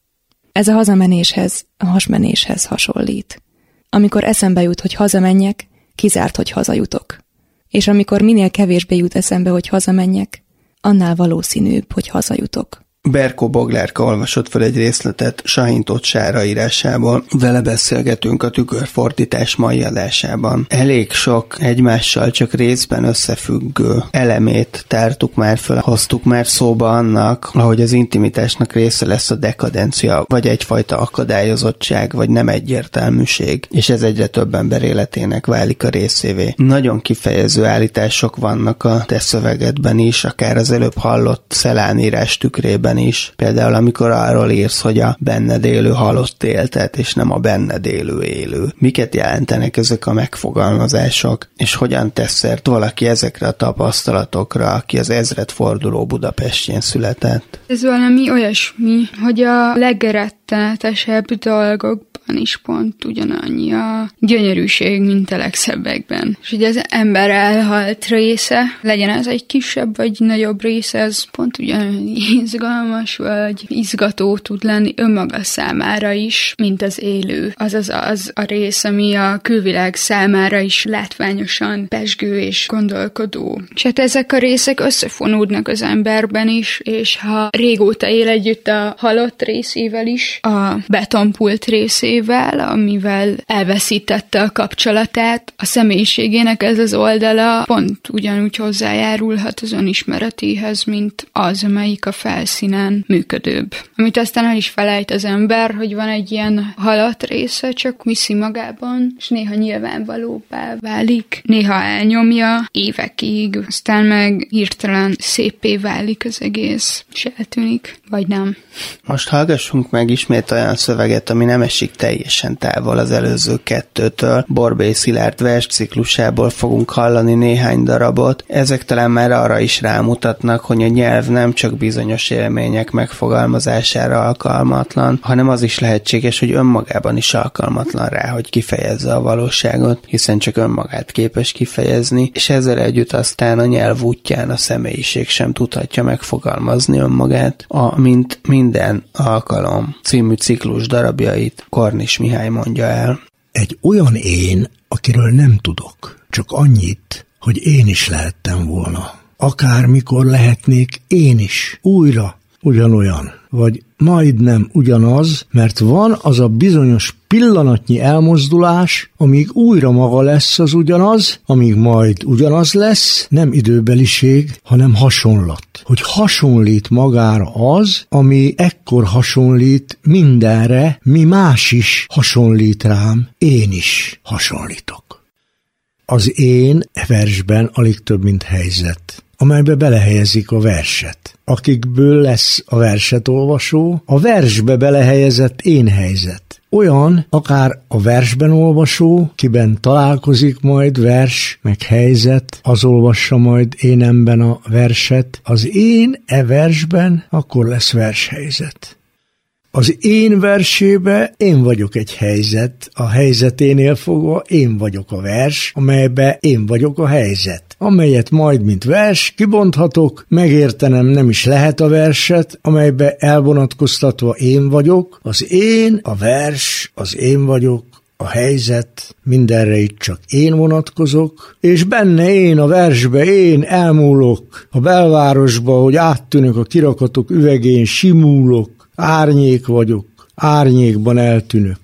Ez a hazamenéshez, a hasmenéshez hasonlít. Amikor eszembe jut, hogy hazamenjek, kizárt, hogy hazajutok. És amikor minél kevésbé jut eszembe, hogy hazamenjek, annál valószínűbb, hogy hazajutok. Berko Boglárka olvasott fel egy részletet Sahintott Sára írásából. Vele beszélgetünk a tükörfordítás mai adásában. Elég sok egymással csak részben összefüggő elemét tártuk már föl, hoztuk már szóba annak, ahogy az intimitásnak része lesz a dekadencia, vagy egyfajta akadályozottság, vagy nem egyértelműség, és ez egyre több ember életének válik a részévé. Nagyon kifejező állítások vannak a te szövegedben is, akár az előbb hallott szelánírás tükrében is. Például amikor arról írsz, hogy a benned élő halott éltet, és nem a benned élő élő. Miket jelentenek ezek a megfogalmazások, és hogyan tesz szert valaki ezekre a tapasztalatokra, aki az ezred forduló Budapestjén született? Ez valami olyasmi, hogy a legrettenetesebb dolgok is pont ugyanannyi a gyönyörűség, mint a legszebbekben. És hogy az ember elhalt része, legyen ez egy kisebb vagy nagyobb része, ez pont ugyanolyan izgalmas vagy izgató tud lenni önmaga számára is, mint az élő. Azaz az a rész, ami a külvilág számára is látványosan pesgő és gondolkodó. És hát ezek a részek összefonódnak az emberben is, és ha régóta él együtt a halott részével is, a betonpult részével, személyével, amivel elveszítette a kapcsolatát, a személyiségének ez az oldala pont ugyanúgy hozzájárulhat az önismeretéhez, mint az, amelyik a felszínen működőbb. Amit aztán el is felejt az ember, hogy van egy ilyen halat része, csak viszi magában, és néha nyilvánvalóbbá válik, néha elnyomja évekig, aztán meg hirtelen szépé válik az egész, és eltűnik, vagy nem. Most hallgassunk meg ismét olyan szöveget, ami nem esik te teljesen távol az előző kettőtől. Borbély Szilárd versciklusából fogunk hallani néhány darabot. Ezek talán már arra is rámutatnak, hogy a nyelv nem csak bizonyos élmények megfogalmazására alkalmatlan, hanem az is lehetséges, hogy önmagában is alkalmatlan rá, hogy kifejezze a valóságot, hiszen csak önmagát képes kifejezni, és ezzel együtt aztán a nyelv útján a személyiség sem tudhatja megfogalmazni önmagát, a mint minden alkalom című ciklus darabjait Kornis Mihály mondja el. Egy olyan én, akiről nem tudok, csak annyit, hogy én is lehettem volna. Akármikor lehetnék én is, újra, ugyanolyan, vagy majdnem ugyanaz, mert van az a bizonyos pillanatnyi elmozdulás, amíg újra maga lesz az ugyanaz, amíg majd ugyanaz lesz, nem időbeliség, hanem hasonlat. Hogy hasonlít magára az, ami ekkor hasonlít mindenre, mi más is hasonlít rám, én is hasonlítok. Az én versben alig több, mint helyzet amelybe belehelyezik a verset. Akikből lesz a verset olvasó, a versbe belehelyezett én helyzet. Olyan, akár a versben olvasó, kiben találkozik majd vers, meg helyzet, az olvassa majd énemben a verset, az én e versben, akkor lesz vershelyzet. Az én versébe én vagyok egy helyzet, a helyzeténél fogva én vagyok a vers, amelybe én vagyok a helyzet, amelyet majd, mint vers, kibonthatok, megértenem nem is lehet a verset, amelybe elvonatkoztatva én vagyok, az én, a vers, az én vagyok, a helyzet, mindenre itt csak én vonatkozok, és benne én a versbe, én elmúlok. A belvárosba, hogy áttűnök a kirakatok üvegén, simulok, árnyék vagyok, árnyékban eltűnök.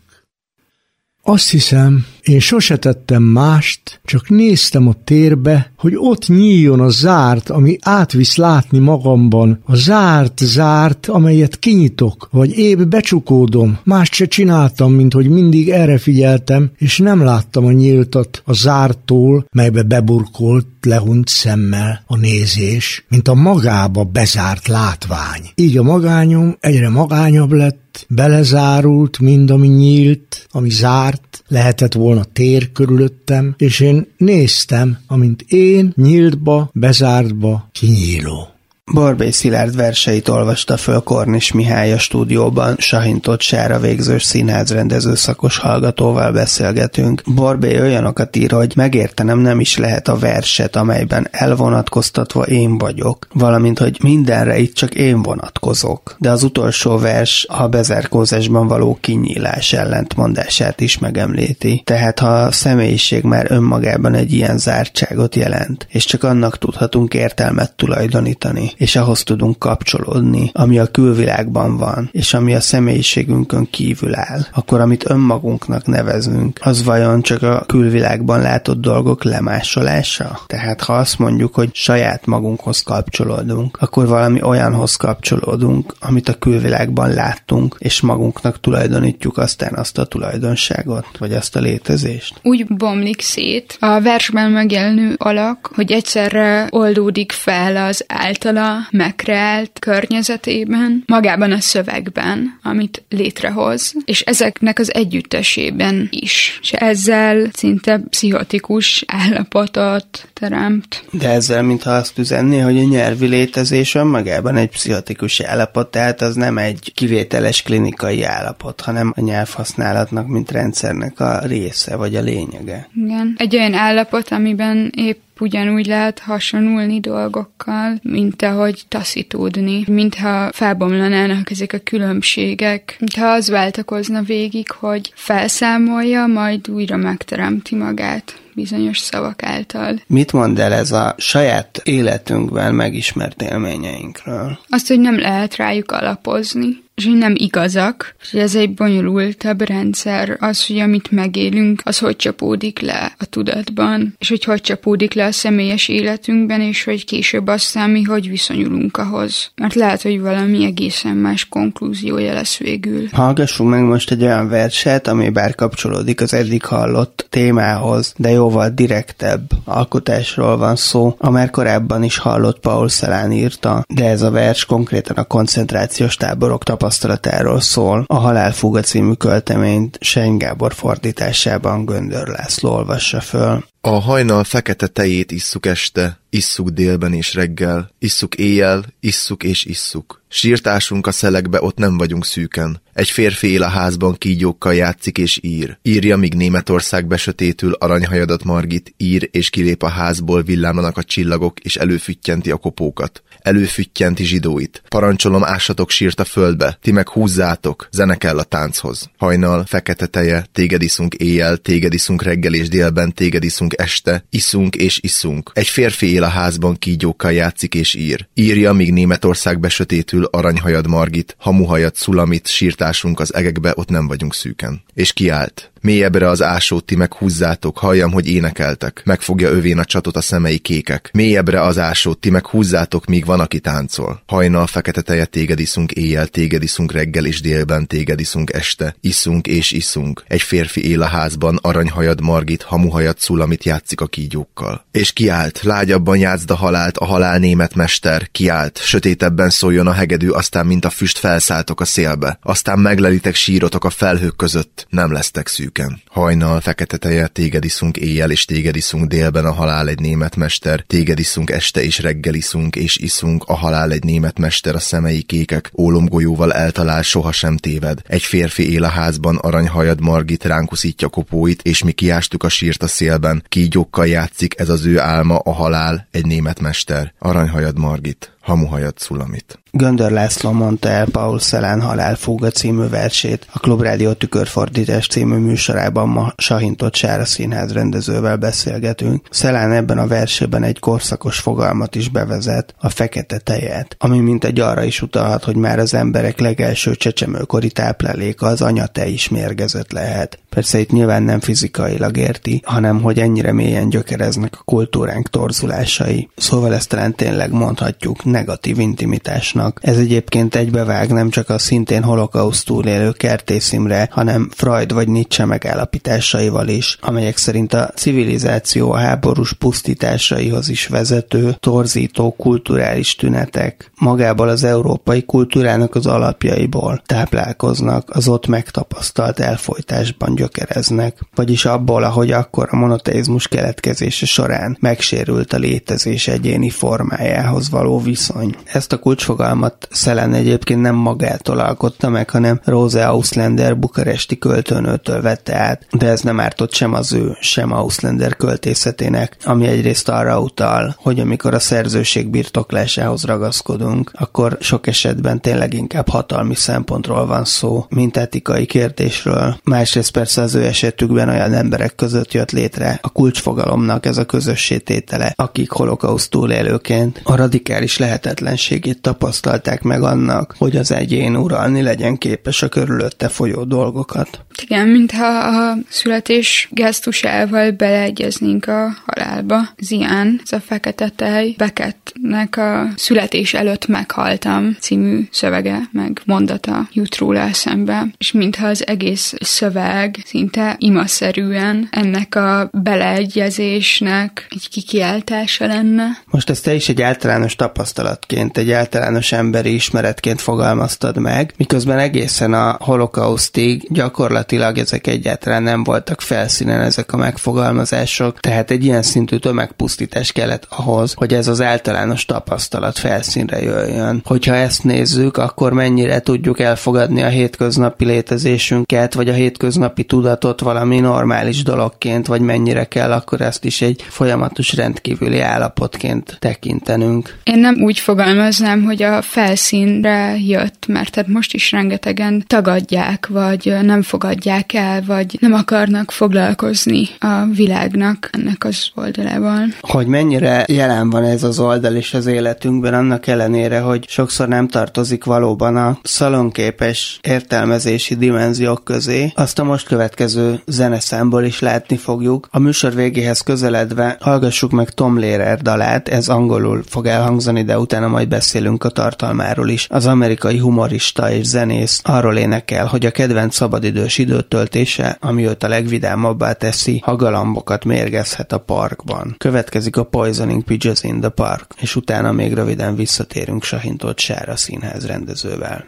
Azt hiszem, én sose tettem mást, csak néztem a térbe, hogy ott nyíljon a zárt, ami átvisz látni magamban, a zárt zárt, amelyet kinyitok, vagy épp becsukódom. Mást se csináltam, mint hogy mindig erre figyeltem, és nem láttam a nyíltat a zártól, melybe beburkolt, lehunyt szemmel a nézés, mint a magába bezárt látvány. Így a magányom egyre magányabb lett, belezárult mind, ami nyílt, ami zárt, lehetett volna tér körülöttem, és én néztem, amint én nyíltba, bezártba kinyíló. Borbély Szilárd verseit olvasta föl Kornis Mihály a stúdióban, Sahintott Sára végzős színházrendező szakos hallgatóval beszélgetünk. Borbély olyanokat ír, hogy megértenem nem is lehet a verset, amelyben elvonatkoztatva én vagyok, valamint, hogy mindenre itt csak én vonatkozok. De az utolsó vers a bezárkózásban való kinyílás ellentmondását is megemlíti. Tehát ha a személyiség már önmagában egy ilyen zártságot jelent, és csak annak tudhatunk értelmet tulajdonítani, és ahhoz tudunk kapcsolódni, ami a külvilágban van, és ami a személyiségünkön kívül áll, akkor amit önmagunknak nevezünk, az vajon csak a külvilágban látott dolgok lemásolása? Tehát ha azt mondjuk, hogy saját magunkhoz kapcsolódunk, akkor valami olyanhoz kapcsolódunk, amit a külvilágban láttunk, és magunknak tulajdonítjuk aztán azt a tulajdonságot, vagy azt a létezést. Úgy bomlik szét a versben megjelenő alak, hogy egyszerre oldódik fel az általa megkreált környezetében, magában a szövegben, amit létrehoz, és ezeknek az együttesében is. És ezzel szinte pszichotikus állapotot teremt. De ezzel, mintha azt üzenné, hogy a nyelvi létezés önmagában egy pszichotikus állapot, tehát az nem egy kivételes klinikai állapot, hanem a nyelvhasználatnak, mint rendszernek a része, vagy a lényege. Igen. Egy olyan állapot, amiben épp ugyanúgy lehet hasonulni dolgokkal, mint ahogy taszítódni, mintha felbomlanának ezek a különbségek, mintha az váltakozna végig, hogy felszámolja, majd újra megteremti magát bizonyos szavak által. Mit mond el ez a saját életünkben megismert élményeinkről? Azt, hogy nem lehet rájuk alapozni és hogy nem igazak, és ez egy bonyolultabb rendszer, az, hogy amit megélünk, az hogy csapódik le a tudatban, és hogy hogy csapódik le a személyes életünkben, és hogy később aztán mi hogy viszonyulunk ahhoz. Mert lehet, hogy valami egészen más konklúziója lesz végül. Hallgassunk meg most egy olyan verset, ami bár kapcsolódik az eddig hallott témához, de jóval direktebb alkotásról van szó, a már korábban is hallott Paul Szelán írta, de ez a vers konkrétan a koncentrációs táborok tapasztalat tapasztalatáról szól a Halálfuga című költeményt Sein Gábor fordításában Göndör László olvassa föl. A hajnal fekete tejét isszuk este, isszuk délben és reggel, isszuk éjjel, isszuk és isszuk. Sírtásunk a szelekbe, ott nem vagyunk szűken. Egy férfi él a házban, kígyókkal játszik és ír. Írja, míg Németország besötétül, aranyhajadat Margit, ír és kilép a házból, villámanak a csillagok, és előfüttyenti a kopókat. Előfüttyenti zsidóit. Parancsolom, ássatok sírt a földbe, ti meg húzzátok, zene kell a tánchoz. Hajnal, fekete teje, téged iszunk éjjel, téged iszunk reggel és délben, téged iszunk este, iszunk és iszunk. Egy férfi él a házban, kígyókkal játszik és ír. Írja, míg Németország besötétül, aranyhajad Margit, hamuhajad Szulamit, sírtásunk az egekbe, ott nem vagyunk szűken. És kiállt. Mélyebbre az ásót ti meghúzzátok, halljam, hogy énekeltek. Megfogja övén a csatot a szemei kékek. Mélyebbre az ásót ti meghúzzátok, míg van, aki táncol. Hajnal fekete tejet téged iszunk éjjel, téged iszunk reggel és délben, téged iszunk este. Iszunk és iszunk. Egy férfi él a házban, aranyhajad Margit, hamuhajad Szulamit játszik a kígyókkal. És kiállt, lágyabban játszd a halált, a halál német mester, kiállt, sötétebben szóljon a hegedű, aztán mint a füst felszálltok a szélbe, aztán meglelitek sírotok a felhők között, nem lesztek szűken. Hajnal, fekete tejet, téged iszunk éjjel, és téged iszunk délben, a halál egy német mester, téged iszunk este, és reggel iszunk, és iszunk, a halál egy német mester, a szemei kékek, ólomgolyóval eltalál, sohasem téved. Egy férfi él a házban, aranyhajad Margit ránk uszítja kopóit, és mi kiástuk a sírt a szélben, kígyókkal játszik, ez az ő álma, a halál, egy német mester, aranyhajad Margit hamuhajat szulamit. Göndör László mondta el Paul Szelán Halálfúga című versét. A Klubrádió tükörfordítás című műsorában ma Sahintott Sára színház rendezővel beszélgetünk. Szelán ebben a versében egy korszakos fogalmat is bevezet, a fekete tejet, ami mint egy arra is utalhat, hogy már az emberek legelső csecsemőkori tápláléka az anyatej is mérgezett lehet. Persze itt nyilván nem fizikailag érti, hanem hogy ennyire mélyen gyökereznek a kultúránk torzulásai. Szóval ezt talán tényleg mondhatjuk negatív intimitásnak. Ez egyébként egybevág nem csak a szintén holokauszt túlélő kertészimre, hanem Freud vagy Nietzsche megállapításaival is, amelyek szerint a civilizáció a háborús pusztításaihoz is vezető, torzító kulturális tünetek magából az európai kultúrának az alapjaiból táplálkoznak, az ott megtapasztalt elfolytásban gyökereznek, vagyis abból, ahogy akkor a monoteizmus keletkezése során megsérült a létezés egyéni formájához való viszony. Ezt a kulcsfogalmat Szelen egyébként nem magától alkotta meg, hanem Rose Auslander bukaresti költőnőtől vette át, de ez nem ártott sem az ő, sem Auslander költészetének, ami egyrészt arra utal, hogy amikor a szerzőség birtoklásához ragaszkodunk, akkor sok esetben tényleg inkább hatalmi szempontról van szó, mint etikai kérdésről. Másrészt persze az ő esetükben olyan emberek között jött létre a kulcsfogalomnak ez a közössététele, akik holokauszt túlélőként a radikális lehetetlenségét tapasztalták meg annak, hogy az egyén uralni legyen képes a körülötte folyó dolgokat. Igen, mintha a születés gesztusával beleegyeznénk a halálba. Zián, ez a fekete tej, Beckettnek a születés előtt meghaltam című szövege, meg mondata jut róla eszembe, és mintha az egész szöveg szinte imaszerűen ennek a beleegyezésnek egy kikiáltása lenne. Most ezt te is egy általános tapasztalatként, egy általános emberi ismeretként fogalmaztad meg, miközben egészen a holokausztig gyakorlatilag ezek egyáltalán nem voltak felszínen ezek a megfogalmazások, tehát egy ilyen szintű tömegpusztítás kellett ahhoz, hogy ez az általános tapasztalat felszínre jöjjön. Hogyha ezt nézzük, akkor mennyire tudjuk elfogadni a hétköznapi létezésünket, vagy a hétköznapi tudatot valami normális dologként, vagy mennyire kell akkor ezt is egy folyamatos rendkívüli állapotként tekintenünk. Én nem úgy fogalmaznám, hogy a felszínre jött, mert tehát most is rengetegen tagadják, vagy nem fogadják el, vagy nem akarnak foglalkozni a világnak ennek az oldalával. Hogy mennyire jelen van ez az oldal is az életünkben, annak ellenére, hogy sokszor nem tartozik valóban a szalonképes értelmezési dimenziók közé, azt a most következő zeneszámból is látni fogjuk. A műsor végéhez közeledve hallgassuk meg Tom Lehrer dalát, ez angolul fog elhangzani, de utána majd beszélünk a tartalmáról is. Az amerikai humorista és zenész arról énekel, hogy a kedvenc szabadidős időtöltése, ami őt a legvidámabbá teszi, hagalambokat mérgezhet a parkban. Következik a Poisoning Pigeons in the Park, és utána még röviden visszatérünk Sahintott Sára színház rendezővel.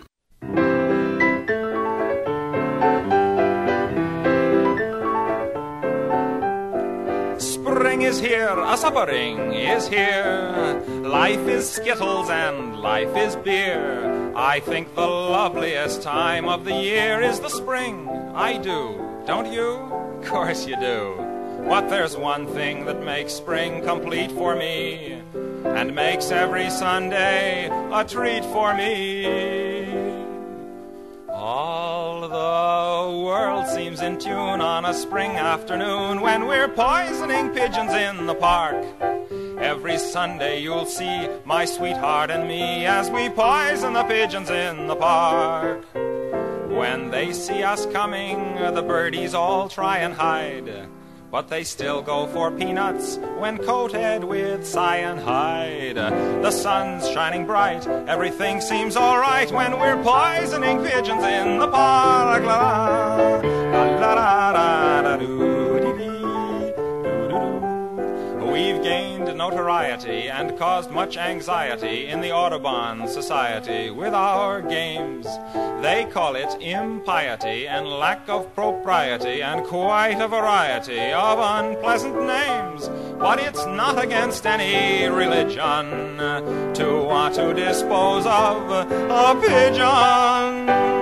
The suppering is here. Life is skittles and life is beer. I think the loveliest time of the year is the spring. I do, don't you? Of course you do. But there's one thing that makes spring complete for me and makes every Sunday a treat for me. All the in tune on a spring afternoon when we're poisoning pigeons in the park. Every Sunday you'll see my sweetheart and me as we poison the pigeons in the park. When they see us coming, the birdies all try and hide but they still go for peanuts when coated with cyanide. The sun's shining bright, everything seems alright when we're poisoning pigeons in the park. La doo dee dee. We've gained notoriety and caused much anxiety in the Audubon Society with our games. They call it impiety and lack of propriety and quite a variety of unpleasant names. But it's not against any religion to want to dispose of a pigeon.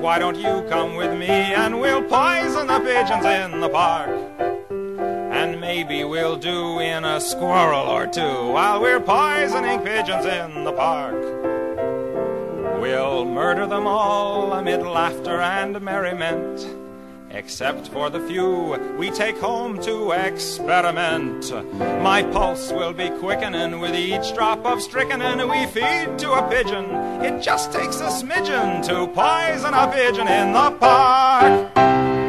Why don't you come with me and we'll poison the pigeons in the park? And maybe we'll do in a squirrel or two while we're poisoning pigeons in the park. We'll murder them all amid laughter and merriment. Except for the few we take home to experiment. My pulse will be quickening with each drop of strychnine we feed to a pigeon. It just takes a smidgen to poison a pigeon in the park.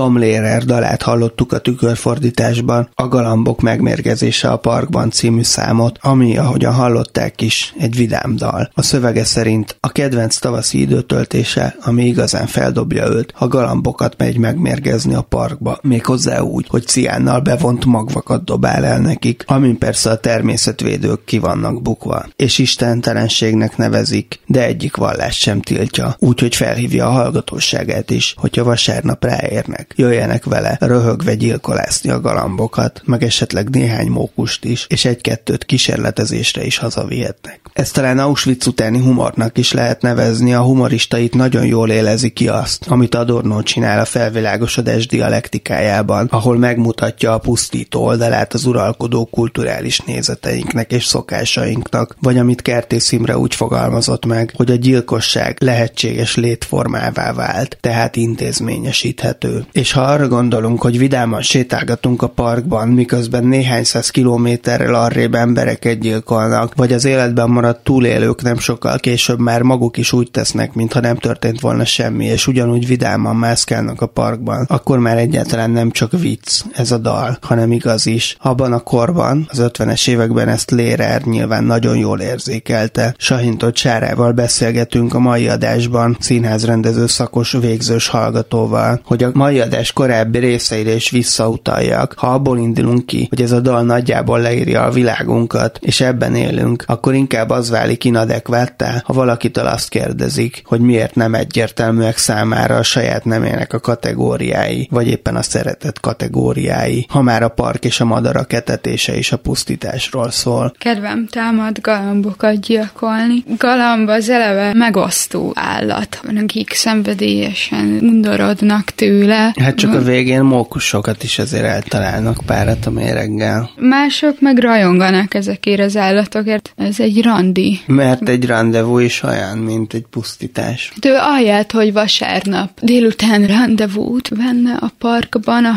Tom Lehrer dalát hallottuk a tükörfordításban, a Galambok megmérgezése a parkban című számot, ami, ahogyan hallották is, egy vidám dal. A szövege szerint a kedvenc tavaszi időtöltése, ami igazán feldobja őt, ha galambokat megy megmérgezni a parkba, méghozzá úgy, hogy ciánnal bevont magvakat dobál el nekik, amin persze a természetvédők ki vannak bukva, és istentelenségnek nevezik, de egyik vallás sem tiltja, úgyhogy felhívja a hallgatóságát is, hogyha vasárnap ráérnek jöjjenek vele röhögve gyilkolászni a galambokat, meg esetleg néhány mókust is, és egy-kettőt kísérletezésre is hazavihetnek. Ezt talán Auschwitz utáni humornak is lehet nevezni, a humorista itt nagyon jól élezi ki azt, amit Adorno csinál a felvilágosodás dialektikájában, ahol megmutatja a pusztító oldalát az uralkodó kulturális nézeteinknek és szokásainknak, vagy amit Kertész Imre úgy fogalmazott meg, hogy a gyilkosság lehetséges létformává vált, tehát intézményesíthető. És ha arra gondolunk, hogy vidáman sétálgatunk a parkban, miközben néhány száz kilométerrel arrébb embereket gyilkolnak, vagy az életben maradt túlélők nem sokkal később már maguk is úgy tesznek, mintha nem történt volna semmi, és ugyanúgy vidáman mászkálnak a parkban, akkor már egyáltalán nem csak vicc ez a dal, hanem igaz is. Abban a korban, az 50-es években ezt Lérer nyilván nagyon jól érzékelte. Sahintott Sárával beszélgetünk a mai adásban színházrendező szakos végzős hallgatóval, hogy a mai adás korábbi részeire is visszautaljak. Ha abból indulunk ki, hogy ez a dal nagyjából leírja a világunkat, és ebben élünk, akkor inkább az válik inadekváttá, ha valakitől azt kérdezik, hogy miért nem egyértelműek számára a saját nemének a kategóriái, vagy éppen a szeretet kategóriái, ha már a park és a madarak etetése is a pusztításról szól. Kedvem támad galambokat gyilkolni. Galamb az eleve megosztó állat, akik szenvedélyesen undorodnak tőle, Hát csak a végén mókusokat is azért eltalálnak párat a méreggel. Mások meg rajonganak ezekért az állatokért. Ez egy randi. Mert egy rendezvú is olyan, mint egy pusztítás. Hát ő ahelyett, hogy vasárnap délután rendezvút venne a parkban, a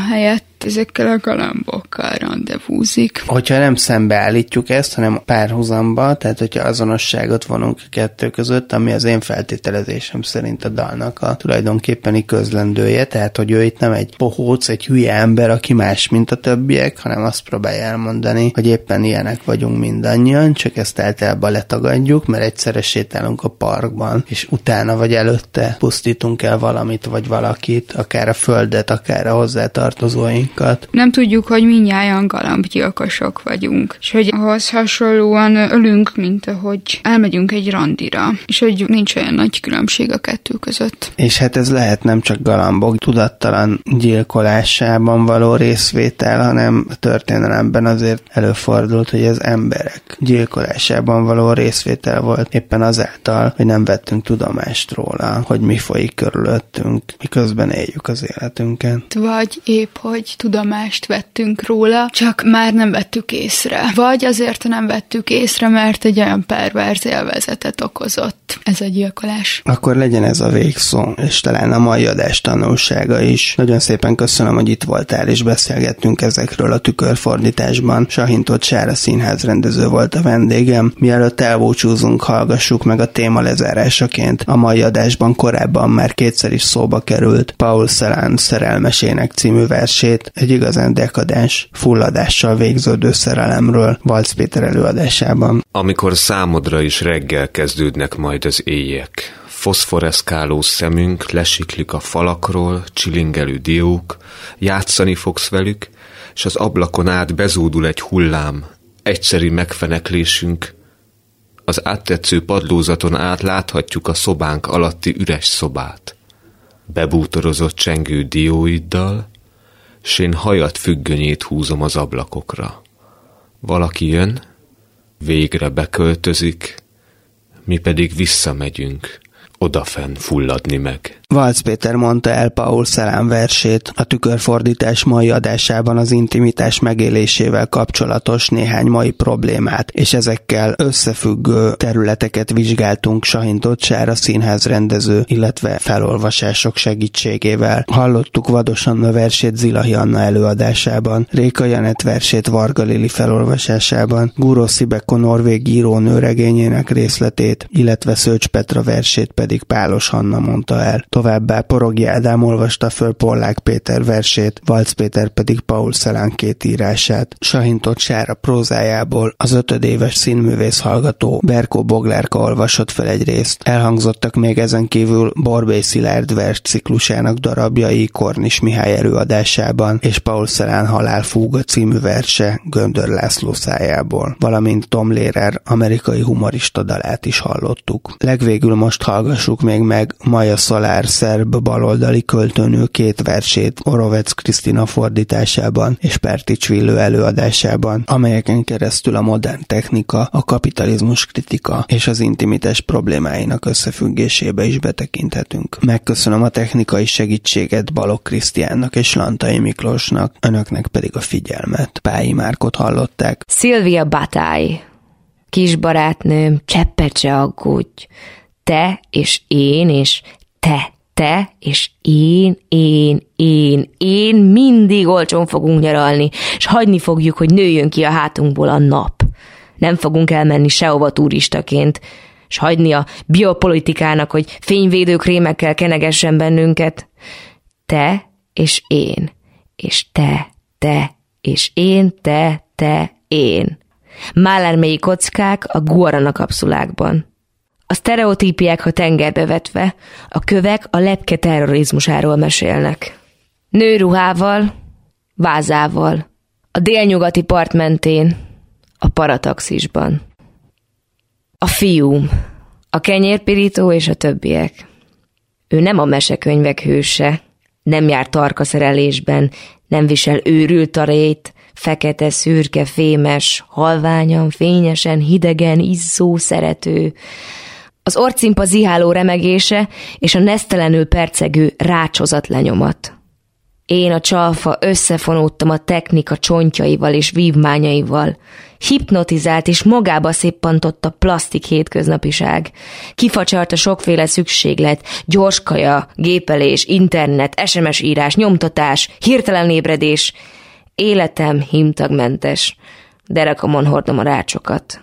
helyett ezekkel a galambokkal rendezvúzik. Hogyha nem szembeállítjuk ezt, hanem párhuzamba, tehát hogyha azonosságot vonunk a kettő között, ami az én feltételezésem szerint a dalnak a tulajdonképpeni közlendője, tehát hogy ő itt nem egy pohóc, egy hülye ember, aki más, mint a többiek, hanem azt próbálja elmondani, hogy éppen ilyenek vagyunk mindannyian, csak ezt általában letagadjuk, mert egyszerre sétálunk a parkban, és utána vagy előtte pusztítunk el valamit vagy valakit, akár a földet, akár a hozzátartozóink társaikat. Nem tudjuk, hogy minnyáján galambgyilkosok vagyunk, és hogy ahhoz hasonlóan ölünk, mint ahogy elmegyünk egy randira, és hogy nincs olyan nagy különbség a kettő között. És hát ez lehet nem csak galambok tudattalan gyilkolásában való részvétel, hanem a történelemben azért előfordult, hogy az emberek gyilkolásában való részvétel volt éppen azáltal, hogy nem vettünk tudomást róla, hogy mi folyik körülöttünk, miközben éljük az életünket. Vagy épp, hogy tudomást vettünk róla, csak már nem vettük észre. Vagy azért nem vettük észre, mert egy olyan perverz élvezetet okozott ez a gyilkolás. Akkor legyen ez a végszó, és talán a mai adás tanulsága is. Nagyon szépen köszönöm, hogy itt voltál, és beszélgettünk ezekről a tükörfordításban. Sahintott Sára színház rendező volt a vendégem. Mielőtt elbúcsúzunk, hallgassuk meg a téma lezárásaként. A mai adásban korábban már kétszer is szóba került Paul Celan szerelmesének című versét, egy igazán dekadens, fulladással végződő szerelemről Valc Péter előadásában. Amikor számodra is reggel kezdődnek majd az éjek, foszforeszkáló szemünk lesiklik a falakról, csilingelő diók, játszani fogsz velük, és az ablakon át bezúdul egy hullám, egyszeri megfeneklésünk, az áttetsző padlózaton át láthatjuk a szobánk alatti üres szobát. Bebútorozott csengő dióiddal, s én hajat függönyét húzom az ablakokra. Valaki jön, végre beköltözik, mi pedig visszamegyünk, odafenn fulladni meg. Valc Péter mondta el Paul Szelán versét a tükörfordítás mai adásában az intimitás megélésével kapcsolatos néhány mai problémát, és ezekkel összefüggő területeket vizsgáltunk Sahintott Sára színház rendező, illetve felolvasások segítségével. Hallottuk Vadosan a versét Zilahi Anna előadásában, Réka Janet versét Varga Lili felolvasásában, Gúró Szibeko norvég írónő regényének részletét, illetve Szőcs Petra versét pedig Pálos Hanna mondta el. Továbbá Porogi Ádám olvasta föl Pollák Péter versét, Valc Péter pedig Paul Szelán két írását. Sahintott Sára prózájából az ötödéves színművész hallgató Berkó Boglárka olvasott fel egy részt. Elhangzottak még ezen kívül Borbély Szilárd vers ciklusának darabjai Kornis Mihály előadásában, és Paul Szelán Halálfúga című verse Göndör László szájából, valamint Tom Lehrer amerikai humorista dalát is hallottuk. Legvégül most hallgassuk még meg Maja Szalár szerb baloldali költőnő két versét Orovec Krisztina fordításában és Pertics Villő előadásában, amelyeken keresztül a modern technika, a kapitalizmus kritika és az intimitás problémáinak összefüggésébe is betekinthetünk. Megköszönöm a technikai segítséget Balok Krisztiánnak és Lantai Miklósnak, önöknek pedig a figyelmet. Pályi Márkot hallották. Szilvia Batály, kis barátnőm, cseppet se aggódj. Te és én és te te és én, én, én, én mindig olcsón fogunk nyaralni, és hagyni fogjuk, hogy nőjön ki a hátunkból a nap. Nem fogunk elmenni sehova turistaként, és hagyni a biopolitikának, hogy fényvédőkrémekkel kenegessen bennünket. Te és én, és te, te, és én, te, te, én. Málermei kockák a guarana kapszulákban. A sztereotípiák, ha tengerbe vetve, a kövek a lepke terrorizmusáról mesélnek. Nőruhával, vázával, a délnyugati part mentén, a parataxisban. A fiúm, a kenyérpirító és a többiek. Ő nem a mesekönyvek hőse, nem jár tarka szerelésben, nem visel őrült tarét, fekete, szürke, fémes, halványan, fényesen, hidegen, izzó, szerető, az orcimpa ziháló remegése és a nesztelenül percegő rácsozat lenyomat. Én a csalfa összefonódtam a technika csontjaival és vívmányaival. Hipnotizált és magába széppantott a plastik hétköznapiság. Kifacsart a sokféle szükséglet, gyorskaja, gépelés, internet, SMS írás, nyomtatás, hirtelen ébredés. Életem himtagmentes. Derekamon hordom a rácsokat.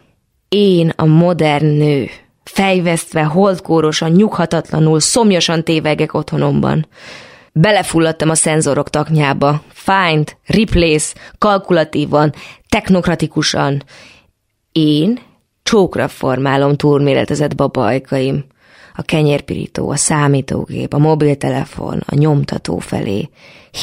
Én a modern nő fejvesztve, holdkórosan, nyughatatlanul, szomjasan tévegek otthonomban. Belefulladtam a szenzorok taknyába. Find, replace, kalkulatívan, technokratikusan. Én csókra formálom túlméretezett babajkaim. A kenyérpirító, a számítógép, a mobiltelefon, a nyomtató felé.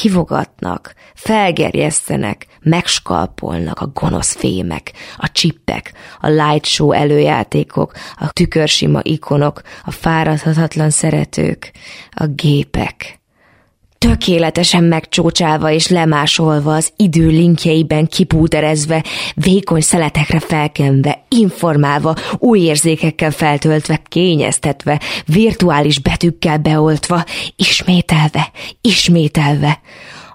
Hivogatnak, felgerjesztenek, megskalpolnak a gonosz fémek, a csippek, a light show előjátékok, a tükörsima ikonok, a fáradhatatlan szeretők, a gépek tökéletesen megcsócsálva és lemásolva, az idő linkjeiben kipúderezve, vékony szeletekre felkenve, informálva, új érzékekkel feltöltve, kényeztetve, virtuális betűkkel beoltva, ismételve, ismételve.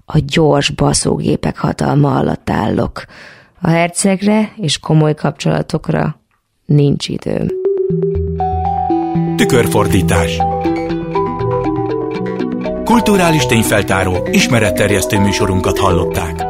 A gyors baszógépek hatalma alatt állok. A hercegre és komoly kapcsolatokra nincs időm. Tükörfordítás Kulturális tényfeltáró, ismeretterjesztő műsorunkat hallották.